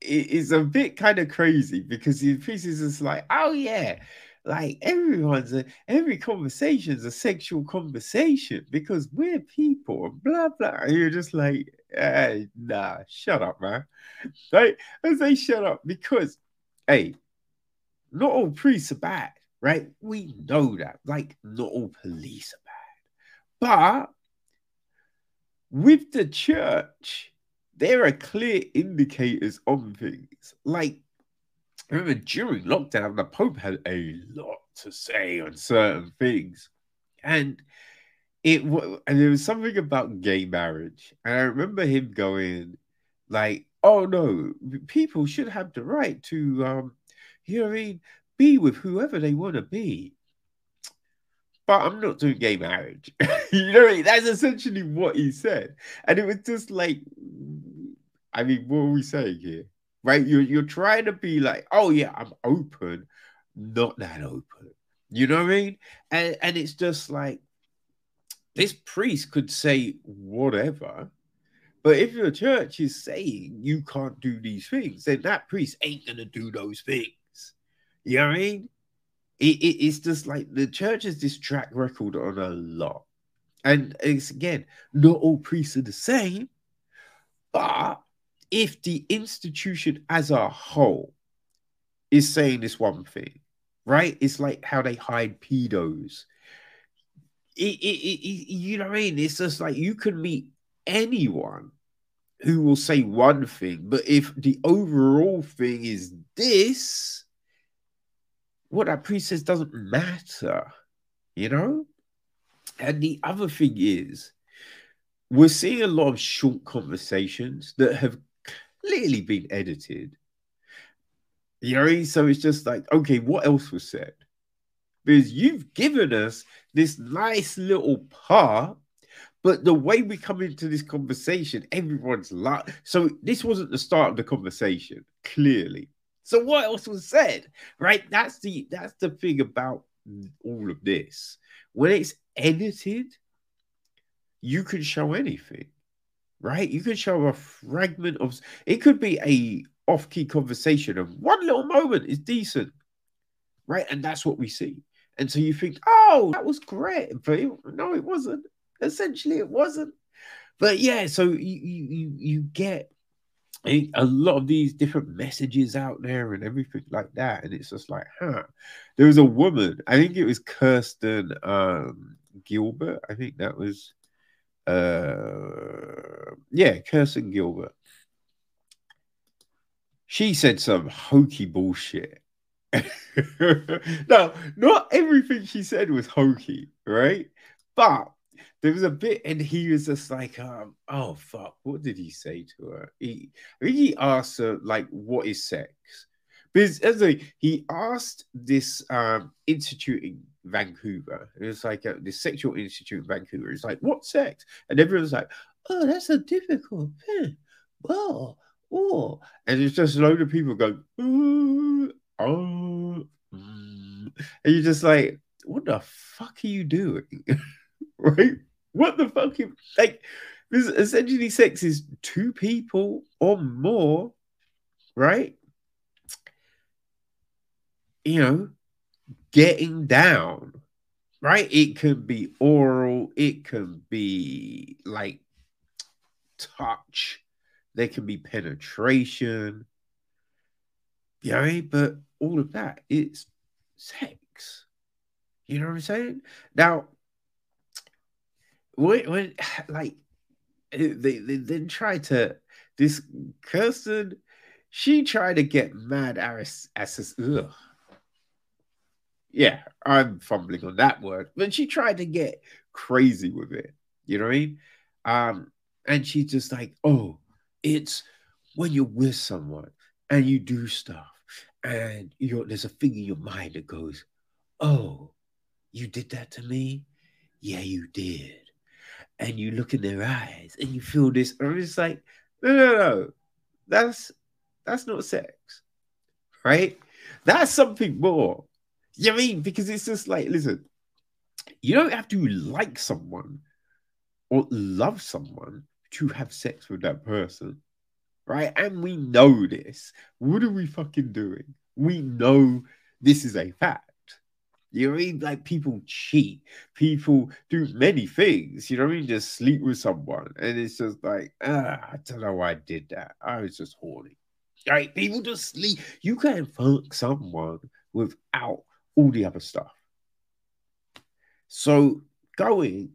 it is a bit kind of crazy because the priest is just like, oh, yeah, like everyone's a every conversation's a sexual conversation because we're people and blah blah. And you're just like, hey, nah, shut up, man. Right? I say shut up because hey, not all priests are bad, right? We know that. Like, not all police are bad. But with the church, there are clear indicators on things. Like I remember during lockdown, the Pope had a lot to say on certain things, and it and there was something about gay marriage, and I remember him going like, "Oh no, people should have the right to, um, you know, what I mean, be with whoever they want to be." But I'm not doing gay marriage. you know, I mean? that's essentially what he said, and it was just like, I mean, what are we saying here? right? You're you're trying to be like, oh yeah, I'm open, not that open. You know what I mean? And and it's just like this priest could say whatever, but if your church is saying you can't do these things, then that priest ain't gonna do those things. You know what I mean? It, it, it's just like the church has this track record on a lot. And it's again, not all priests are the same, but if the institution as a whole is saying this one thing, right? It's like how they hide pedos. It, it, you know what I mean? It's just like you can meet anyone who will say one thing, but if the overall thing is this, what that priest says doesn't matter, you know? And the other thing is, we're seeing a lot of short conversations that have clearly been edited. You know, so it's just like, okay, what else was said? Because you've given us this nice little part, but the way we come into this conversation, everyone's like, so this wasn't the start of the conversation, clearly. So what else was said? Right? That's the that's the thing about all of this. When it's edited, you can show anything right? You can show a fragment of it could be a off-key conversation of one little moment is decent, right? And that's what we see. And so you think, oh, that was great, but it, no, it wasn't. Essentially, it wasn't. But yeah, so you you you get a, lot of these different messages out there and everything like that, and it's just like, huh? There was a woman, I think it was Kirsten um, Gilbert. I think that was uh, yeah, Kirsten Gilbert. She said some hokey bullshit. now, not everything she said was hokey, right? But there was a bit, and he was just like, um, "Oh fuck, what did he say to her?" He, I think he asked her like, "What is sex?" Because as a, he asked this um, institute in Vancouver, it was like a, this sexual institute in Vancouver. It's like, what sex? And everyone's like, oh, that's a difficult thing. Oh, oh. And it's just a load of people going, oh, oh. And you're just like, what the fuck are you doing? right? What the fuck? You, like, this essentially sex is two people or more, right? you know, getting down, right? It could be oral, it could be like touch, there can be penetration, you know, but all of that is sex. You know what I'm saying? Now, when, when like they, they then try to this Kirsten, she tried to get mad Aris, as yeah, I'm fumbling on that word. But she tried to get crazy with it. You know what I mean? Um, and she's just like, oh, it's when you're with someone and you do stuff, and you're there's a thing in your mind that goes, oh, you did that to me? Yeah, you did. And you look in their eyes and you feel this, and it's like, no, no, no, that's that's not sex, right? That's something more. You know I mean? Because it's just like, listen, you don't have to like someone or love someone to have sex with that person, right? And we know this. What are we fucking doing? We know this is a fact. You know what I mean? Like people cheat, people do many things. You know what I mean? Just sleep with someone, and it's just like, ah, I don't know why I did that. I was just horny. Right? People just sleep. You can't fuck someone without all the other stuff. So going,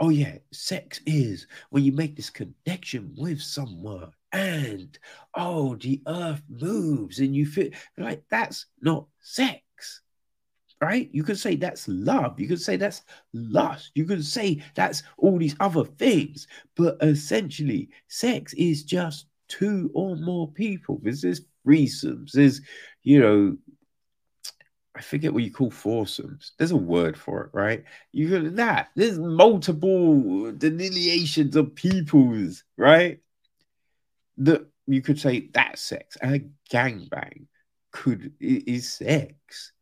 oh yeah, sex is when you make this connection with someone and oh the earth moves and you feel like that's not sex right you could say that's love you could say that's lust you could say that's all these other things but essentially sex is just two or more people there's this threesomes there's you know I forget what you call foursomes. There's a word for it, right? You got that. There's multiple delineations of peoples, right? That you could say that's sex. And a gangbang could is sex.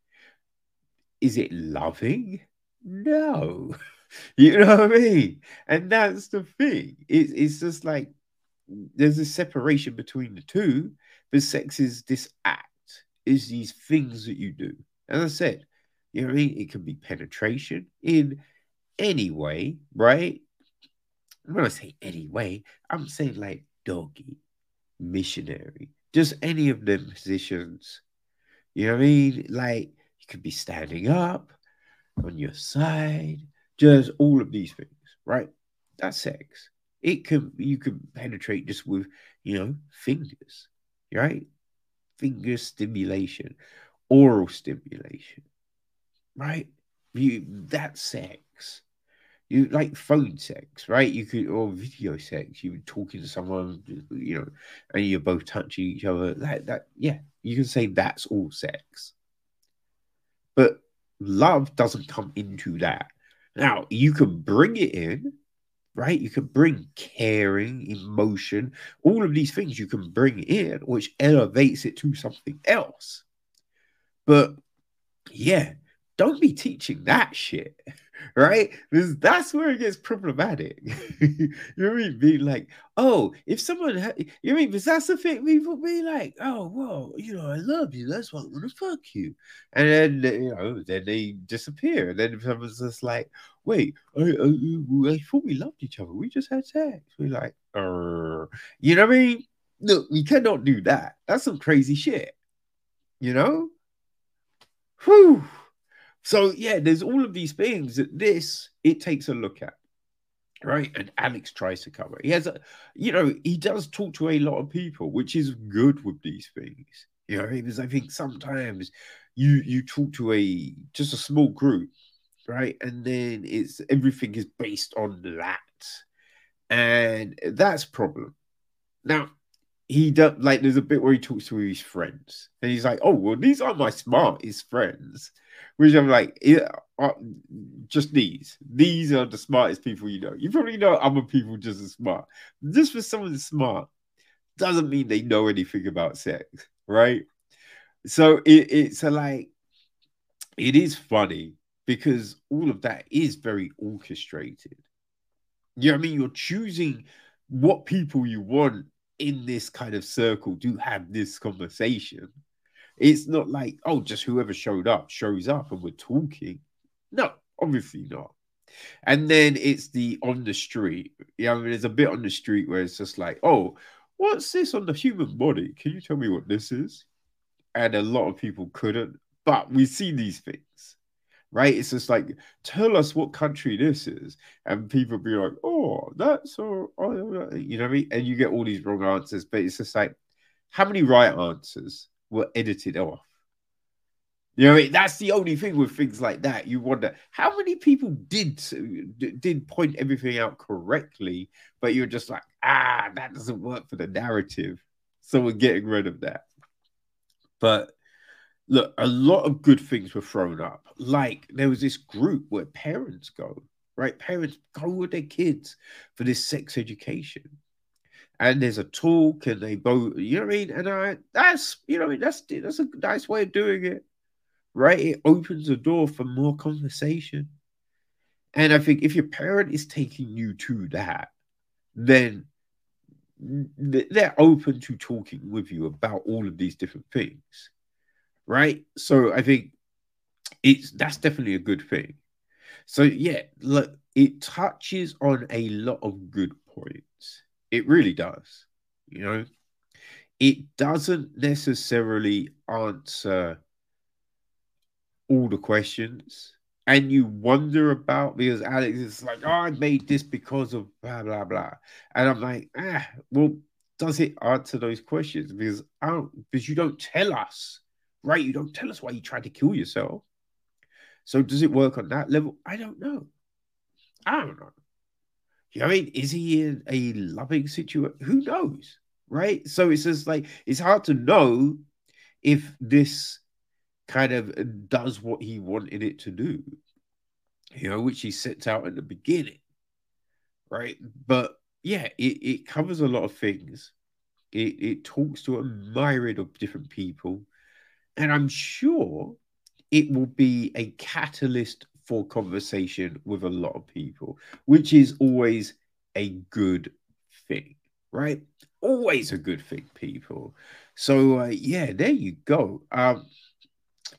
Is it loving? No. You know what I mean? And that's the thing. It, it's just like there's a separation between the two, but sex is this act, is these things that you do. As I said, you know what I mean? It can be penetration in any way, right? When I say any way, I'm saying like doggy, missionary, just any of them positions. You know what I mean? Like you could be standing up on your side, just all of these things, right? That's sex. It can you can penetrate just with you know fingers, right? Finger stimulation oral stimulation, right? You that's sex. You like phone sex, right? You could or video sex. You talking to someone, you know, and you're both touching each other. That that yeah, you can say that's all sex. Love doesn't come into that. Now you can bring it in, right? You can bring caring, emotion, all of these things you can bring in, which elevates it to something else. But yeah, don't be teaching that shit, right? Because that's where it gets problematic. you know what I mean? Being like, oh, if someone, ha- you know what I mean? Because that's the thing, people be like, oh, well, you know, I love you. That's why I to fuck you. And then, you know, then they disappear. And then someone's just like, wait, I, I, I thought we loved each other. We just had sex. We're like, you know what I mean? Look, we cannot do that. That's some crazy shit. You know? Whew. So yeah, there's all of these things that this it takes a look at, right? And Alex tries to cover. He has a, you know, he does talk to a lot of people, which is good with these things. You know, because I think sometimes you you talk to a just a small group, right? And then it's everything is based on that, and that's problem. Now, he does like there's a bit where he talks to his friends and he's like, Oh, well, these are my smartest friends. Which I'm like, yeah, uh, just these. These are the smartest people you know. You probably know other people just as smart. Just for someone smart doesn't mean they know anything about sex, right? So it, it's a like it is funny because all of that is very orchestrated. You know what I mean? You're choosing what people you want in this kind of circle do have this conversation. It's not like, oh, just whoever showed up shows up and we're talking. No, obviously not. And then it's the on the street. Yeah, I mean, there's a bit on the street where it's just like, oh, what's this on the human body? Can you tell me what this is? And a lot of people couldn't, but we see these things right? It's just like, tell us what country this is. And people be like, oh, that's all, oh, you know what I mean? And you get all these wrong answers, but it's just like, how many right answers were edited off? You know, I mean? that's the only thing with things like that. You wonder how many people did did point everything out correctly, but you're just like, ah, that doesn't work for the narrative, so we're getting rid of that. But look, a lot of good things were thrown up. Like there was this group where parents go, right? Parents go with their kids for this sex education. And there's a talk, and they both, you know what I mean? And I, that's, you know, that's that's a nice way of doing it, right? It opens the door for more conversation. And I think if your parent is taking you to that, then they're open to talking with you about all of these different things, right? So I think it's that's definitely a good thing. So yeah, look, it touches on a lot of good points. It really does. You know, it doesn't necessarily answer all the questions. And you wonder about because Alex is like, oh, I made this because of blah blah blah. And I'm like, ah, well, does it answer those questions? Because I don't because you don't tell us, right? You don't tell us why you tried to kill yourself. So does it work on that level? I don't know. I don't know. You know I mean? Is he in a loving situation? Who knows? Right? So it's just like it's hard to know if this kind of does what he wanted it to do, you know, which he sets out at the beginning. Right. But yeah, it, it covers a lot of things. It, it talks to a myriad of different people. And I'm sure it will be a catalyst for conversation with a lot of people, which is always a good thing, right? Always a good thing, people. So uh, yeah, there you go. Um,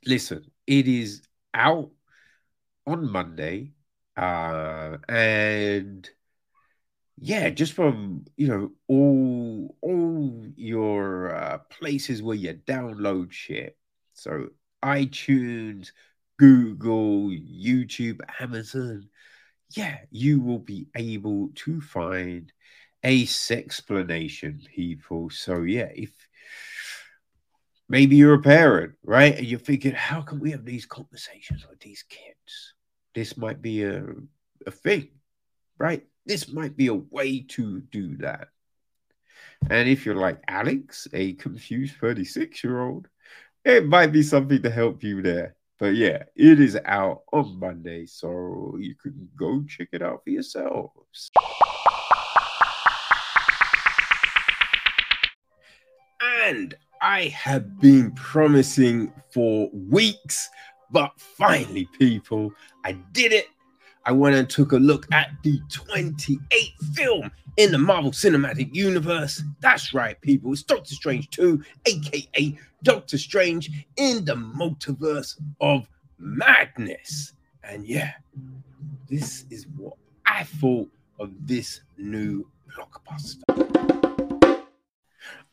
listen, it is out on Monday, uh, and yeah, just from you know all all your uh, places where you download shit. So iTunes, Google, YouTube, Amazon, yeah, you will be able to find a sexplanation, people. So yeah, if maybe you're a parent, right? And you're thinking, how can we have these conversations with these kids? This might be a, a thing, right? This might be a way to do that. And if you're like Alex, a confused 36 year old, it might be something to help you there. But yeah, it is out on Monday, so you can go check it out for yourselves. And I have been promising for weeks, but finally, people, I did it. I went and took a look at the 28th film in the Marvel Cinematic Universe. That's right, people. It's Doctor Strange 2, aka Doctor Strange in the Multiverse of Madness. And yeah, this is what I thought of this new blockbuster.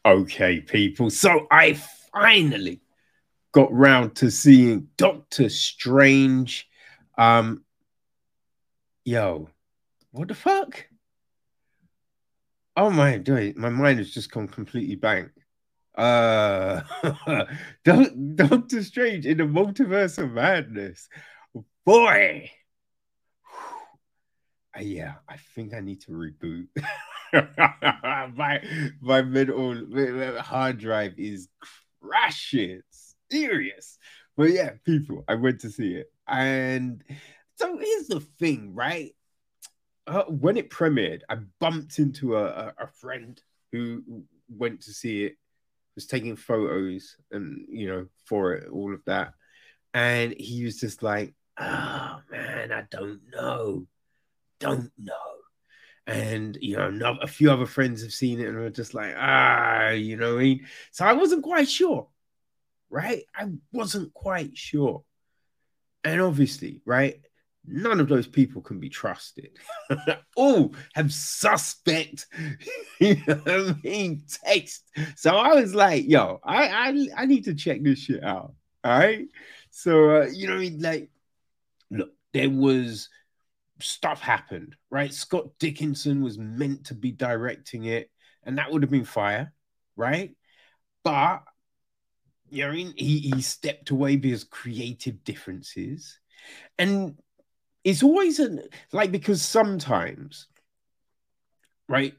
Okay, people. So I finally got round to seeing Doctor Strange. Um, yo, what the fuck? Oh my, dude, my mind has just gone completely blank. Uh, don't Doctor Strange in the Multiverse of Madness, boy. Uh, yeah, I think I need to reboot. my my middle hard drive is crashing, serious. But yeah, people, I went to see it, and so here's the thing, right? Uh, when it premiered, I bumped into a, a, a friend who went to see it, was taking photos and you know for it, all of that, and he was just like, "Oh man, I don't know, don't know." And you know, a few other friends have seen it and are just like, ah, you know what I mean? So I wasn't quite sure, right? I wasn't quite sure. And obviously, right? None of those people can be trusted. All have suspect, you know I mean, taste. So I was like, yo, I, I I need to check this shit out. All right. So uh, you know, I mean? like, look, there was stuff happened, right? Scott Dickinson was meant to be directing it, and that would have been fire, right? But you know, I mean, he, he stepped away because creative differences. And it's always an like because sometimes, right,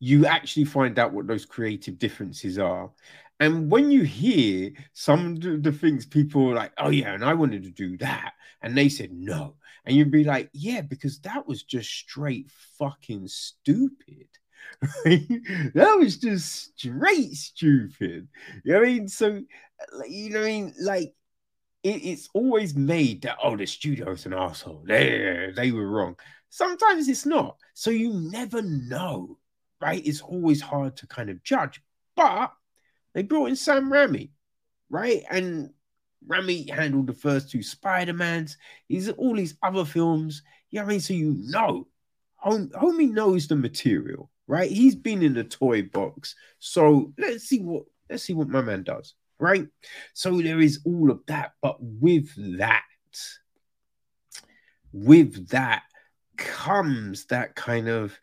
you actually find out what those creative differences are, And when you hear some of the things people are like, oh yeah, and I wanted to do that, and they said no, and you'd be like, yeah, because that was just straight fucking stupid. that was just straight stupid. You know what I mean? So, you know what I mean? Like, it's always made that, oh, the studio's an asshole. They, they were wrong. Sometimes it's not. So you never know, right? It's always hard to kind of judge. But they brought in Sam Raimi, right? And Raimi handled the first two Spider-Mans. He's all these other films. You know what I mean? So you know, hom- homie knows the material, right? He's been in the toy box. So let's see what let's see what my man does, right? So there is all of that, but with that, with that comes that kind of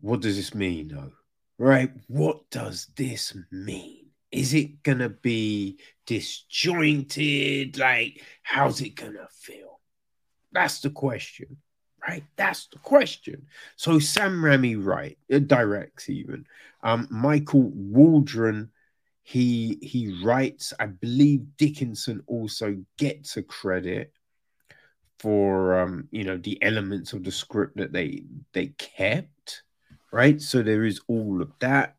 what does this mean though? Right? What does this mean? Is it gonna be disjointed? Like, how's it gonna feel? That's the question right? That's the question. So Sam Raimi, right, directs even. Um, Michael Waldron, he he writes. I believe Dickinson also gets a credit for um, you know the elements of the script that they they kept, right? So there is all of that.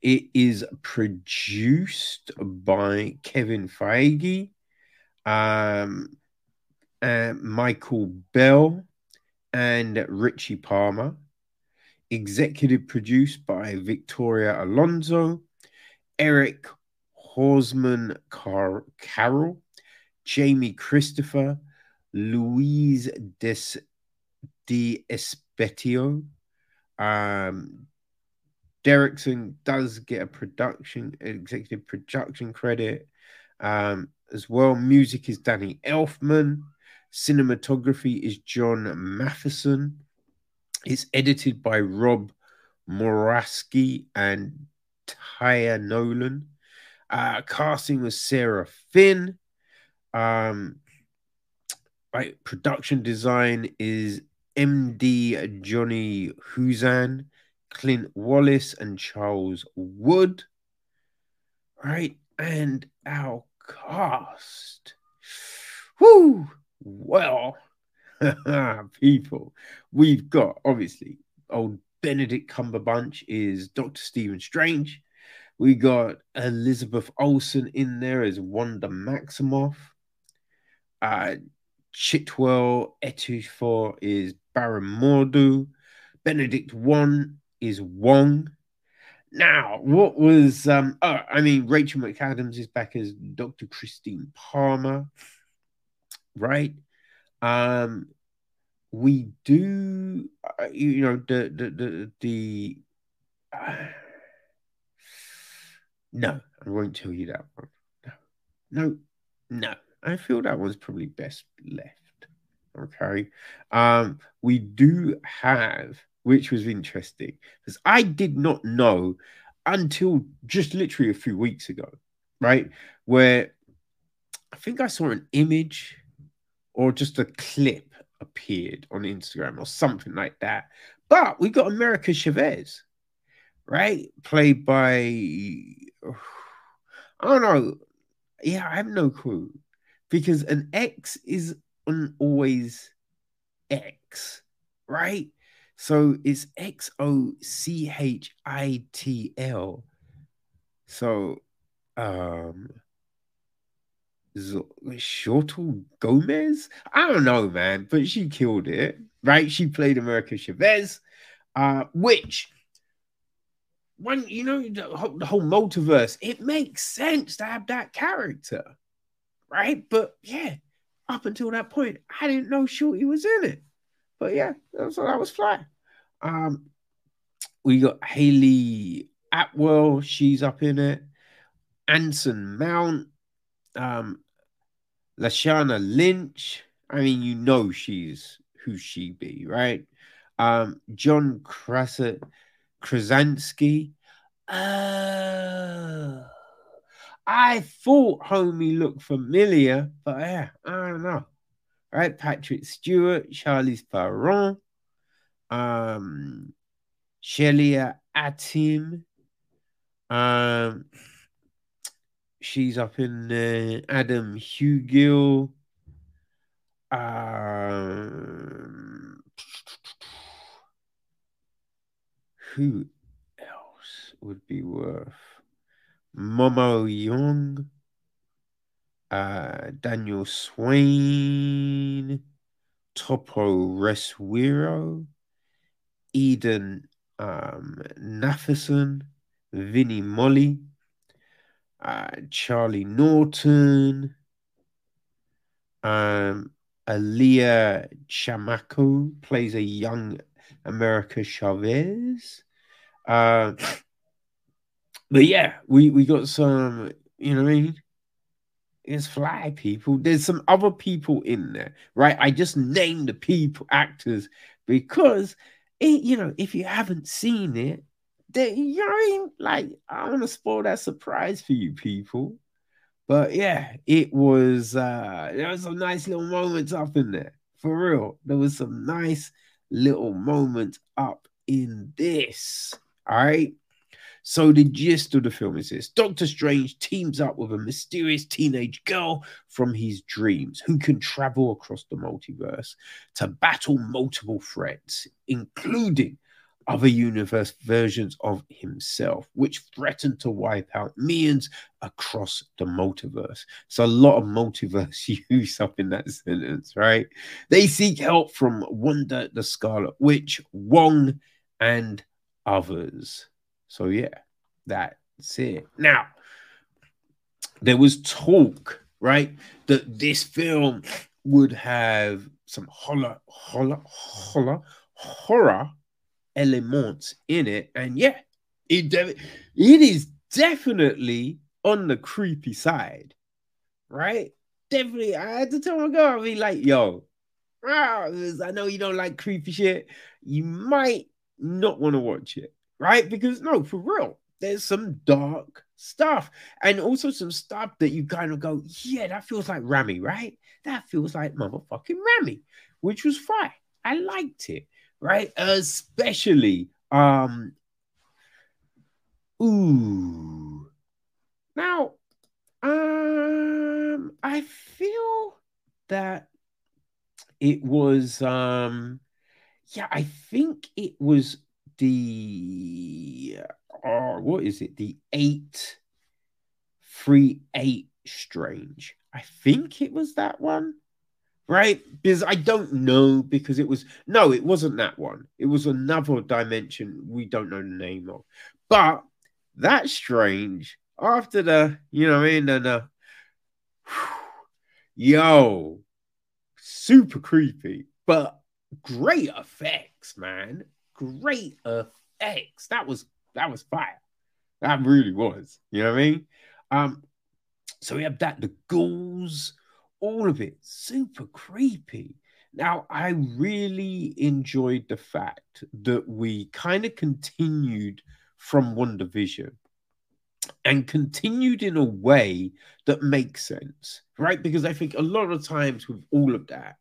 It is produced by Kevin Feige. Um, uh, Michael Bell and Richie Palmer. Executive produced by Victoria Alonso, Eric Hauserman Car- Carroll, Jamie Christopher, Louise Des Di Espetio. Um, Derrickson does get a production executive production credit um, as well. Music is Danny Elfman. Cinematography is John Mathieson. It's edited by Rob Murawski and Taya Nolan. Uh, casting was Sarah Finn. Um, right, production design is MD Johnny Huzan, Clint Wallace, and Charles Wood. Right, and our cast. Whoo! Well, people, we've got obviously old Benedict Cumberbatch is Doctor Stephen Strange. We got Elizabeth Olsen in there as Wanda Maximoff. Uh, Chiwetel Ejiofor is Baron Mordo. Benedict Wong is Wong. Now, what was um? Oh, I mean, Rachel McAdams is back as Dr. Christine Palmer right? Um, we do, uh, you know, the the the, the uh, no, I won't tell you that one. No, no, no. I feel that one's probably best left. Okay. Um, we do have, which was interesting, because I did not know until just literally a few weeks ago, right? Where I think I saw an image or just a clip appeared on Instagram or something like that. But we got America Chavez, right? Played by I don't know. Yeah, I have no clue. Because an X is an always X, right? So it's X O C H I T L. So um Shortal Gomez? I don't know, man, but she killed it, right? She played America Chavez, uh, which when you know the whole, the whole multiverse, it makes sense to have that character, right? But yeah, up until that point, I didn't know Shorty was in it. But yeah, so that was fly. Um, we got Hayley Atwell, she's up in it. Anson Mount, um, Lashana Lynch. I mean, you know she's who she be, right? Um, John Krasa, Krasinski. Uh, I thought homie looked familiar, but yeah, I don't know. Right, Patrick Stewart, Charlize Theron, um, Sheila Atim, Um, she's up in. Adam Hugill. Um, who else would be worth? Momo Yeung, uh, Daniel Swain, Topo Reswiro, Eden um, Nafferson, Vinnie Molly, uh, Charlie Norton, um, Alia Chamaco plays a young America Chavez. Uh, but yeah, we, we got some, you know what I mean? It's fly people. There's some other people in there, right? I just named the people, actors, because it, you know, if you haven't seen it, they, I mean? like I want to spoil that surprise for you people. But yeah, it was uh there was some nice little moments up in there. For real. There was some nice little moments up in this. All right. So the gist of the film is this Doctor Strange teams up with a mysterious teenage girl from his dreams who can travel across the multiverse to battle multiple threats, including other universe versions of himself, which threaten to wipe out millions across the multiverse. So a lot of multiverse use up in that sentence, right? They seek help from Wanda the Scarlet Witch, Wong, and others. So yeah, that's it. Now, there was talk, right, that this film would have some horror, horror, horror, horror elements in it. And yeah, it, de- it is definitely on the creepy side, right? Definitely. I had to tell my girl, I mean, like, yo, ah, I know you don't like creepy shit. You might not want to watch it, right? Because no, for real, there's some dark stuff and also some stuff that you kind of go, yeah, that feels like Raimi, right? That feels like motherfucking Raimi, which was fine. I liked it right? Especially um ooh. Now um I feel that it was um yeah, I think it was the oh what is it? The eight three eight strange. I think it was that one right? Because I don't know because it was no, it wasn't that one. It was another dimension we don't know the name of. But that's strange. After the, you know, I mean, and uh, yo, super creepy, but great effects, man. Great effects. That was that was fire. That really was. You know what I mean? Um, so we have that the ghouls all of it super creepy. Now, I really enjoyed the fact that we kind of continued from WandaVision and continued in a way that makes sense, right? Because I think a lot of times with all of that,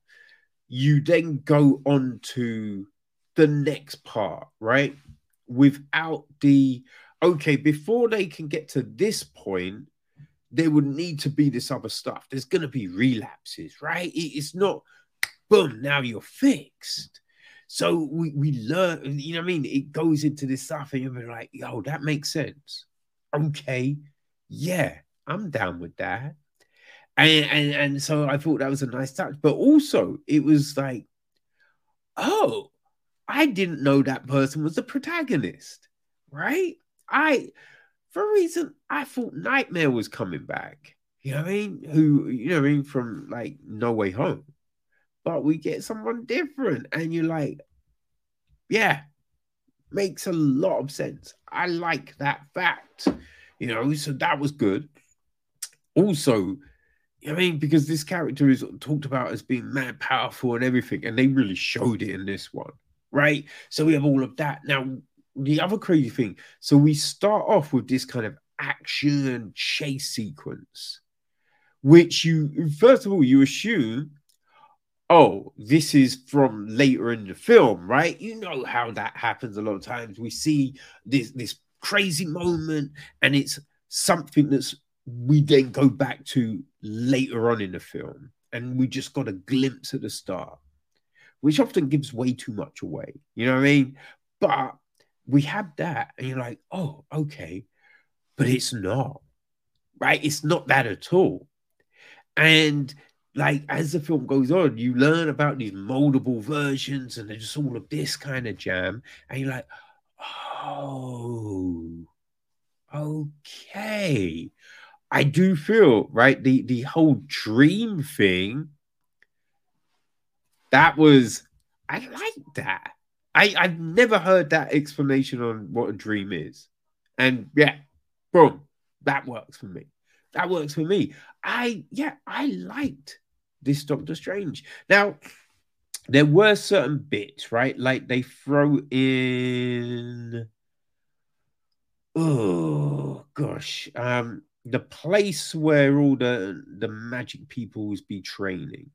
you then go on to the next part, right? Without the okay, before they can get to this point, there would need to be this other stuff. There's going to be relapses, right? It's not, boom, now you're fixed. So we, we learn, you know what I mean? It goes into this stuff, and you're like, yo, that makes sense. Okay, yeah, I'm down with that. And, and and so I thought that was a nice touch. But also, it was like, oh, I didn't know that person was the protagonist, right? I for a reason, I thought Nightmare was coming back. You know what I mean? Who, you know what I mean? From like No Way Home. But we get someone different. And you're like, yeah, makes a lot of sense. I like that fact. You know, so that was good. Also, I mean, because this character is talked about as being mad powerful and everything, and they really showed it in this one, right? So we have all of that. Now, the other crazy thing so we start off with this kind of action chase sequence which you first of all you assume oh this is from later in the film right you know how that happens a lot of times we see this this crazy moment, and it's something that's we then go back to later on in the film, and we just got a glimpse at the start, which often gives way too much away. You know what I mean? But we have that, and you're like, oh, okay, but it's not right. It's not that at all, and like as the film goes on, you learn about these moldable versions and just all of this kind of jam, and you're like, oh, okay. I do feel right the the whole dream thing. That was I like that. I I've never heard that explanation on what a dream is, and yeah, boom, that works for me. That works for me. I yeah, I liked this Doctor Strange. Now, there were certain bits, right? Like they throw in oh gosh. Um the place where all the the magic peoples be training,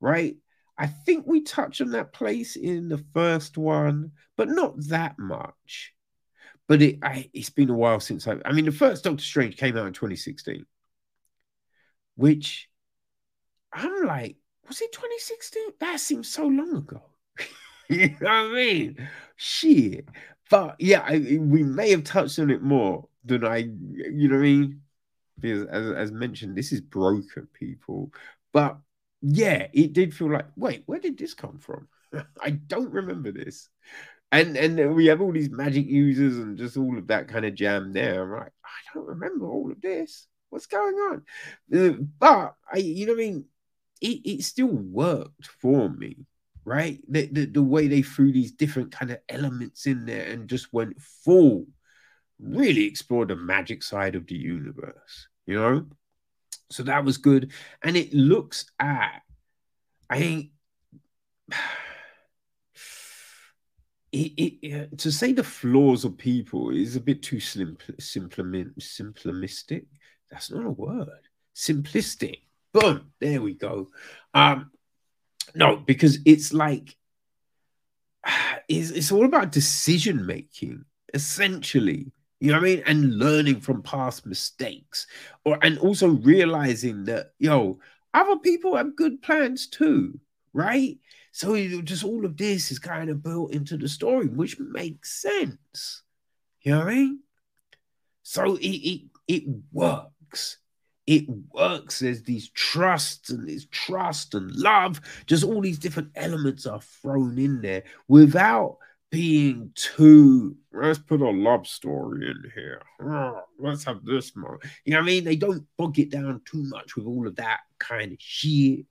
right? I think we touched on that place in the first one, but not that much. But it I, it's been a while since I. I mean, the first Doctor Strange came out in 2016, which I'm like, was it 2016? That seems so long ago. you know what I mean? Shit. But yeah, I, we may have touched on it more than I, you know what I mean? Because as, as mentioned, this is broken, people. But yeah, it did feel like, wait, where did this come from? I don't remember this. And and we have all these magic users and just all of that kind of jam there. I'm like, I don't remember all of this. What's going on? Uh, but I, you know what I mean? it, it still worked for me, right? The, the, the way they threw these different kind of elements in there and just went full, really explored the magic side of the universe, you know? So that was good. And it looks at, I think, it, it, to say the flaws of people is a bit too slim, simplistic. That's not a word. Simplistic. Boom. There we go. Um, no, because it's like it's, it's all about decision making, essentially. You know what I mean? And learning from past mistakes. Or and also realizing that, yo, other people have good plans too, right? So just all of this is kind of built into the story, which makes sense. You know what I mean? So it it, it works it works. There's these trusts and there's trust and love. Just all these different elements are thrown in there without being too. Let's put a love story in here. Oh, let's have this moment. You know what I mean? They don't bog it down too much with all of that kind of shit.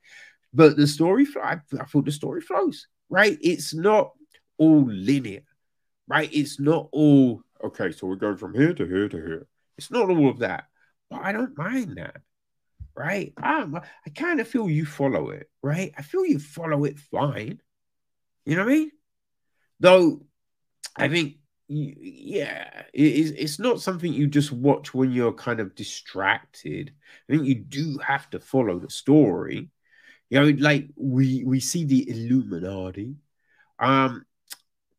But the story, I, I thought the story flows, right? It's not all linear, right? It's not all, okay, so we're going from here to here to here. It's not all of that but I don't mind that. Right? I'm, I kind of feel you follow it, right? I feel you follow it fine. You know what I mean? Though I think yeah, it's, it's not something you just watch when you're kind of distracted. I think you do have to follow the story. You know, like we we see the Illuminati. Um,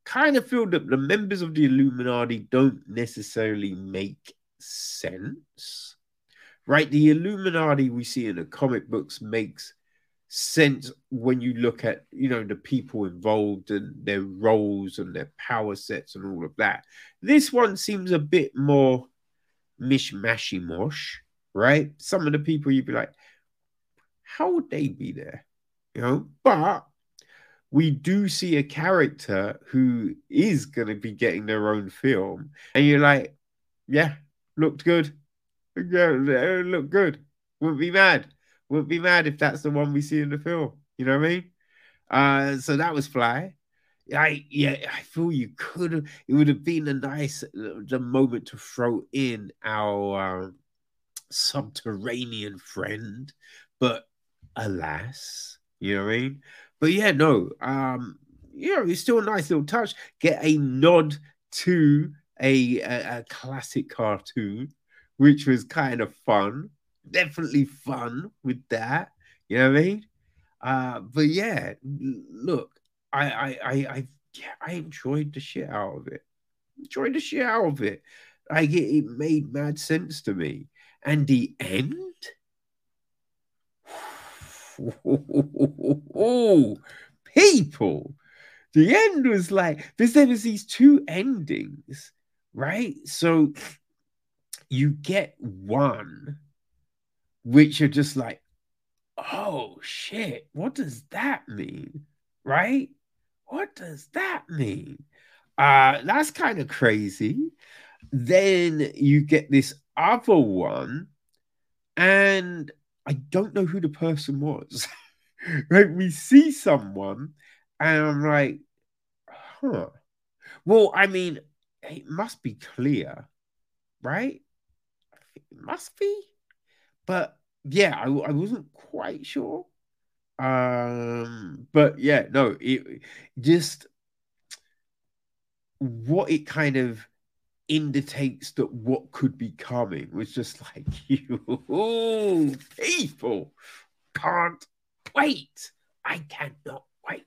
kind of feel that the members of the Illuminati don't necessarily make sense right? The Illuminati we see in the comic books makes sense when you look at you know the people involved and their roles and their power sets and all of that. This one seems a bit more mishmashy mosh, right? Some of the people you'd be like, how would they be there? You know, but we do see a character who is going to be getting their own film, and you're like, yeah, looked good. Yeah, it look good. Wouldn't be mad. Wouldn't be mad if that's the one we see in the film. You know what I mean? Uh, so that was fly. I yeah, I feel you could have. It would have been a nice the moment to throw in our um, subterranean friend, but alas, you know what I mean. But yeah, no, um, you know, it's still a nice little touch. Get a nod to a, a, a classic cartoon which was kind of fun. Definitely fun with that. You know what I mean? Uh, but yeah, look, I, I, I, I, yeah, I enjoyed the shit out of it. enjoyed the shit out of it. Like it, it made mad sense to me. And the end. People. The end was like there's there was these two endings, right? So you get one which are just like, oh shit, what does that mean? Right? What does that mean? Uh, that's kind of crazy. Then you get this other one, and I don't know who the person was. right? We see someone, and I'm like, huh. Well, I mean, it must be clear, right? It must be. But yeah, I, I wasn't quite sure. Um, but yeah, no, it just what it kind of indicates that what could be coming was just like you people can't wait. I cannot wait.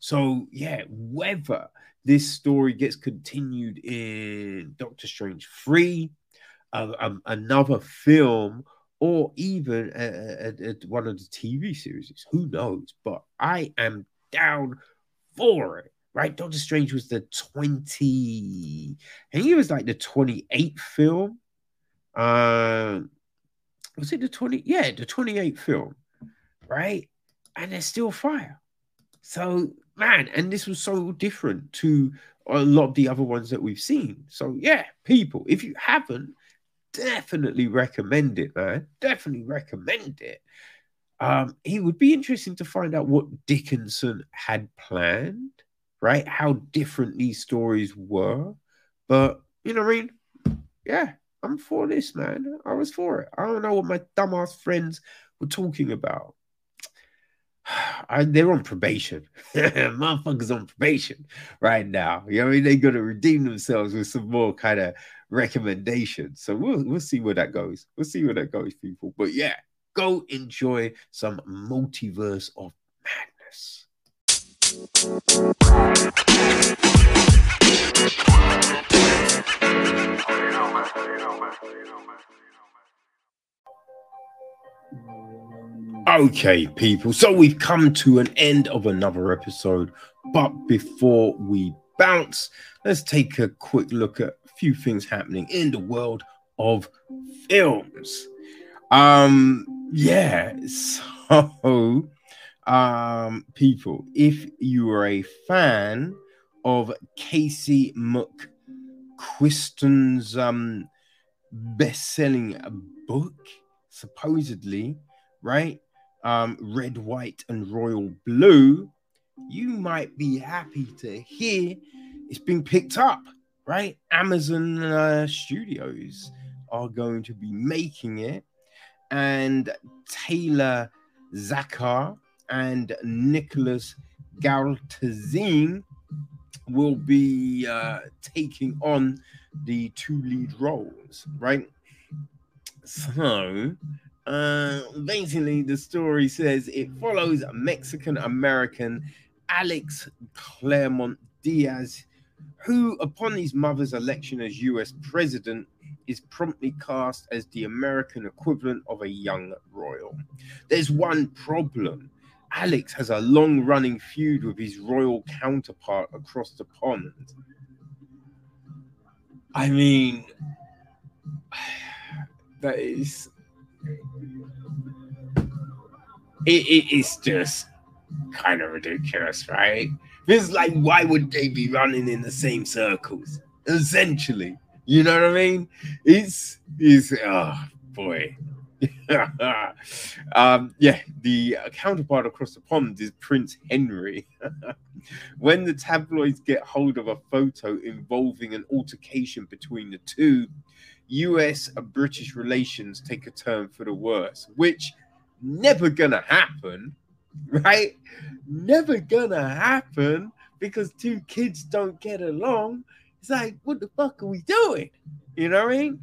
So yeah, whether this story gets continued in Doctor Strange 3, uh, um, another film, or even at one of the TV series. Who knows? But I am down for it. Right, Doctor Strange was the 20, I think it was like the 28th film. Uh, was it the 20? Yeah, the 28th film, right? And there's still fire. So, man, and this was so different to a lot of the other ones that we've seen. So, yeah, people, if you haven't, definitely recommend it, man. Definitely recommend it. Um, it would be interesting to find out what Dickinson had planned, right? How different these stories were. But you know what I mean? Yeah, I'm for this, man. I was for it. I don't know what my dumbass friends were talking about. I, they're on probation. Motherfuckers on probation right now. You know what I mean? They're gonna redeem themselves with some more kind of recommendations. So we'll we'll see where that goes. We'll see where that goes, people. But yeah, go enjoy some multiverse of madness. Okay, people. So we've come to an end of another episode. But before we bounce, let's take a quick look at a few things happening in the world of films. Um, yeah, so um, people, if you are a fan of Casey McQuiston's um best-selling book, supposedly, right? Um, Red, White, and Royal Blue, you might be happy to hear it's been picked up, right? Amazon uh, Studios are going to be making it, and Taylor Zakhar and Nicholas Galitzine will be uh, taking on the two lead roles, right? So, uh, basically, the story says it follows a Mexican American Alex Claremont Diaz, who, upon his mother's election as US president, is promptly cast as the American equivalent of a young royal. There's one problem. Alex has a long running feud with his royal counterpart across the pond. I mean, that is. It, it is just kind of ridiculous, right? It's like, why would they be running in the same circles? Essentially, you know what I mean? It's, it's, oh boy. um, yeah, the counterpart across the pond is Prince Henry. when the tabloids get hold of a photo involving an altercation between the two, US and British relations take a turn for the worse, which never gonna happen right? Never gonna happen because two kids don't get along. It's like, what the fuck are we doing? You know what I mean?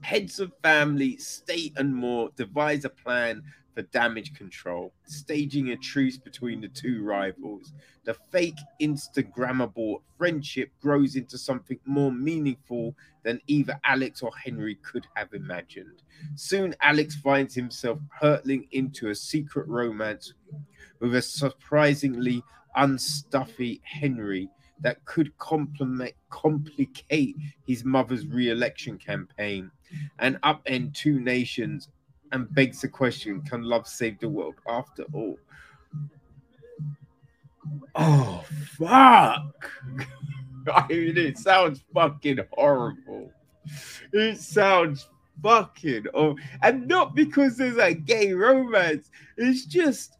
Heads of family, state, and more devise a plan for damage control, staging a truce between the two rivals. The fake Instagrammable friendship grows into something more meaningful than either Alex or Henry could have imagined. Soon, Alex finds himself hurtling into a secret romance with a surprisingly unstuffy Henry that could complicate his mother's re election campaign and upend two nations and begs the question can love save the world after all? Oh, fuck. I mean, it sounds fucking horrible. It sounds fucking oh, and not because there's a gay romance, it's just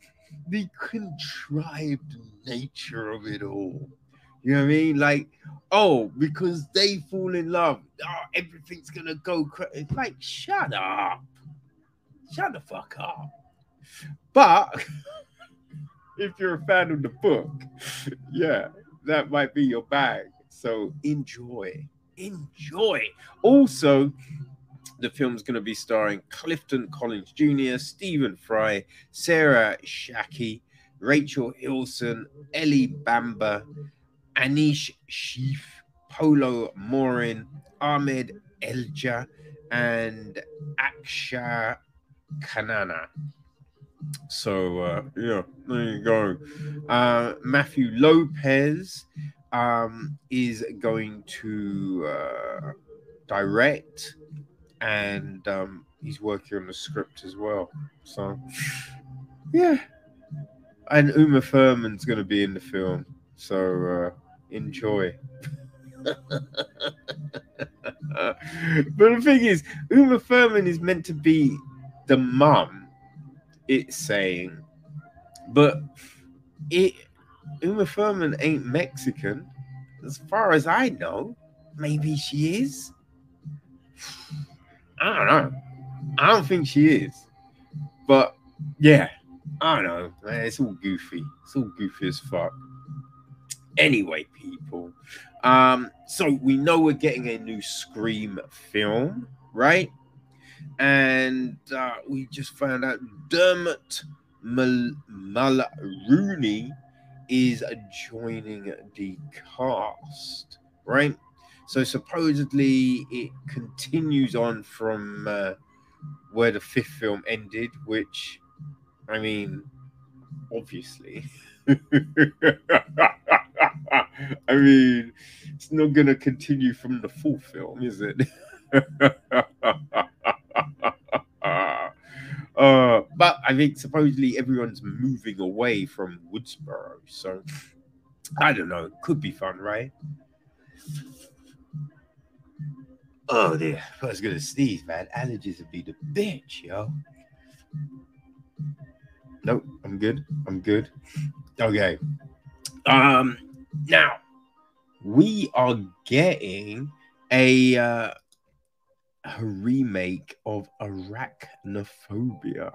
the contrived nature of it all. You know what I mean? Like, oh, because they fall in love, oh, everything's gonna go crazy. Like, shut up. Shut the fuck up. But if you're a fan of the book, yeah, that might be your bag. So enjoy. Enjoy. Also, the film's going to be starring Clifton Collins Jr., Stephen Fry, Sarah Shahi, Rachel Hilson, Ellie Bamber, Aneesh Sheth, Polo Morin, Ahmed Elja, and Aksha Kanana. So uh, yeah, there you go. Uh, Matthew Lopez um, is going to uh, direct, and um, he's working on the script as well. So yeah, and Uma Thurman's going to be in the film. So uh, enjoy. but the thing is, Uma Thurman is meant to be the mum, it's saying, but it Uma Thurman ain't Mexican, as far as I know. Maybe she is. I don't know. I don't think she is. But yeah, I don't know. Man, it's all goofy. It's all goofy as fuck. Anyway, people. Um, so we know we're getting a new Scream film, right? And uh, we just found out Dermot Mal- Mulroney is joining the cast, right? So supposedly it continues on from uh, where the fifth film ended, which, I mean, obviously. I mean, it's not going to continue from the full film, is it? Uh, but I think supposedly everyone's moving away from Woodsboro. So I don't know. Could be fun, right? Oh dear. I was gonna sneeze, man. Allergies would be the bitch, yo. Nope, I'm good. I'm good. Okay. Um now we are getting a uh a remake of Arachnophobia.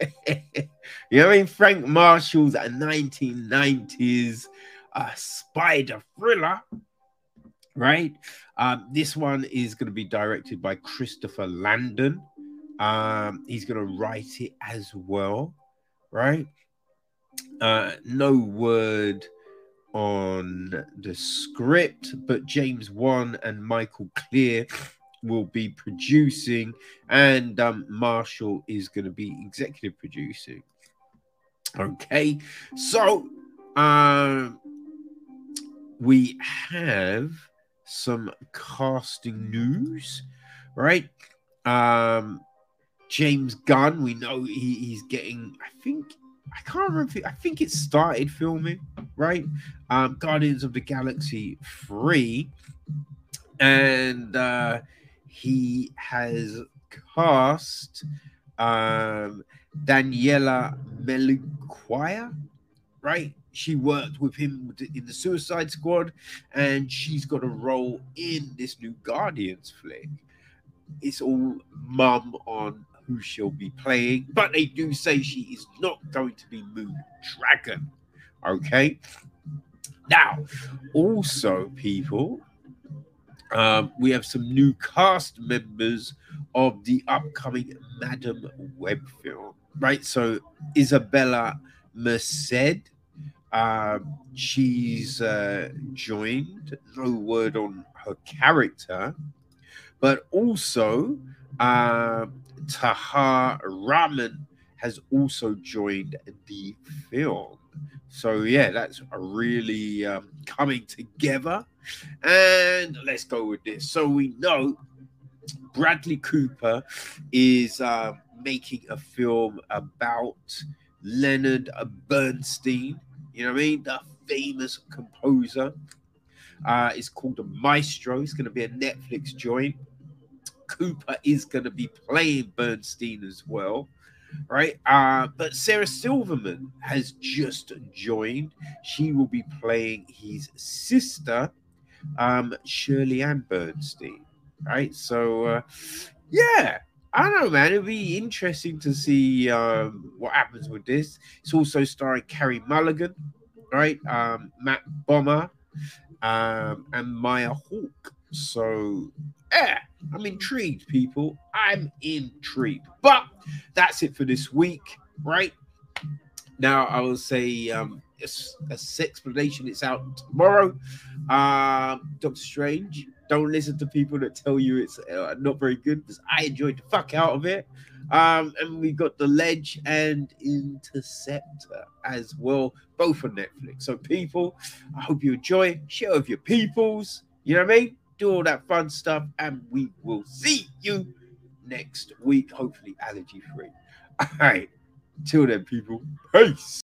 you know, I mean, Frank Marshall's 1990s uh, spider thriller, right? Um, this one is going to be directed by Christopher Landon. Um, he's going to write it as well, right? Uh, no word on the script, but James Wan and Michael Clear will be producing, and um, Marshall is going to be executive producing. Okay, so um, we have some casting news, right? Um, James Gunn, we know he, he's getting, I think, I can't remember, I think it started filming, right? Um, Guardians of the Galaxy 3. And uh, he has cast um, Daniela Melchior, right? She worked with him in the Suicide Squad, and she's got a role in this new Guardians flick. It's all mum on who she'll be playing, but they do say she is not going to be Moon Dragon. Okay. Now, also, people, Um, we have some new cast members of the upcoming Madame Web film, right? So Isabella Merced, uh, she's uh, joined. No word on her character, but also uh, Tahar Rahim has also joined the film. So yeah, that's really um, coming together. And let's go with this. So we know Bradley Cooper is uh, making a film about Leonard Bernstein. You know what I mean? The famous composer. Uh, it's called The Maestro. It's going to be a Netflix joint. Cooper is going to be playing Bernstein as well right? Uh, but Sarah Silverman has just joined. She will be playing his sister, um, Shirley Ann Bernstein, right? So, uh, yeah, I don't know, man. It'll be interesting to see um, what happens with this. It's also starring Carey Mulligan, right? Um, Matt Bomer, um, and Maya Hawke. So, yeah, I'm intrigued, people. I'm intrigued. But that's it for this week, right? Now, I will say um, a, Sexplanation. It's out tomorrow. Um, Doctor Strange. Don't listen to people that tell you it's uh, not very good because I enjoyed the fuck out of it. Um, and we got The Ledge and Interceptor as well, both on Netflix. So, people, I hope you enjoy. Share with your peoples. You know what I mean? Do all that fun stuff, and we will see you next week, hopefully allergy free. All right, till then, people, peace.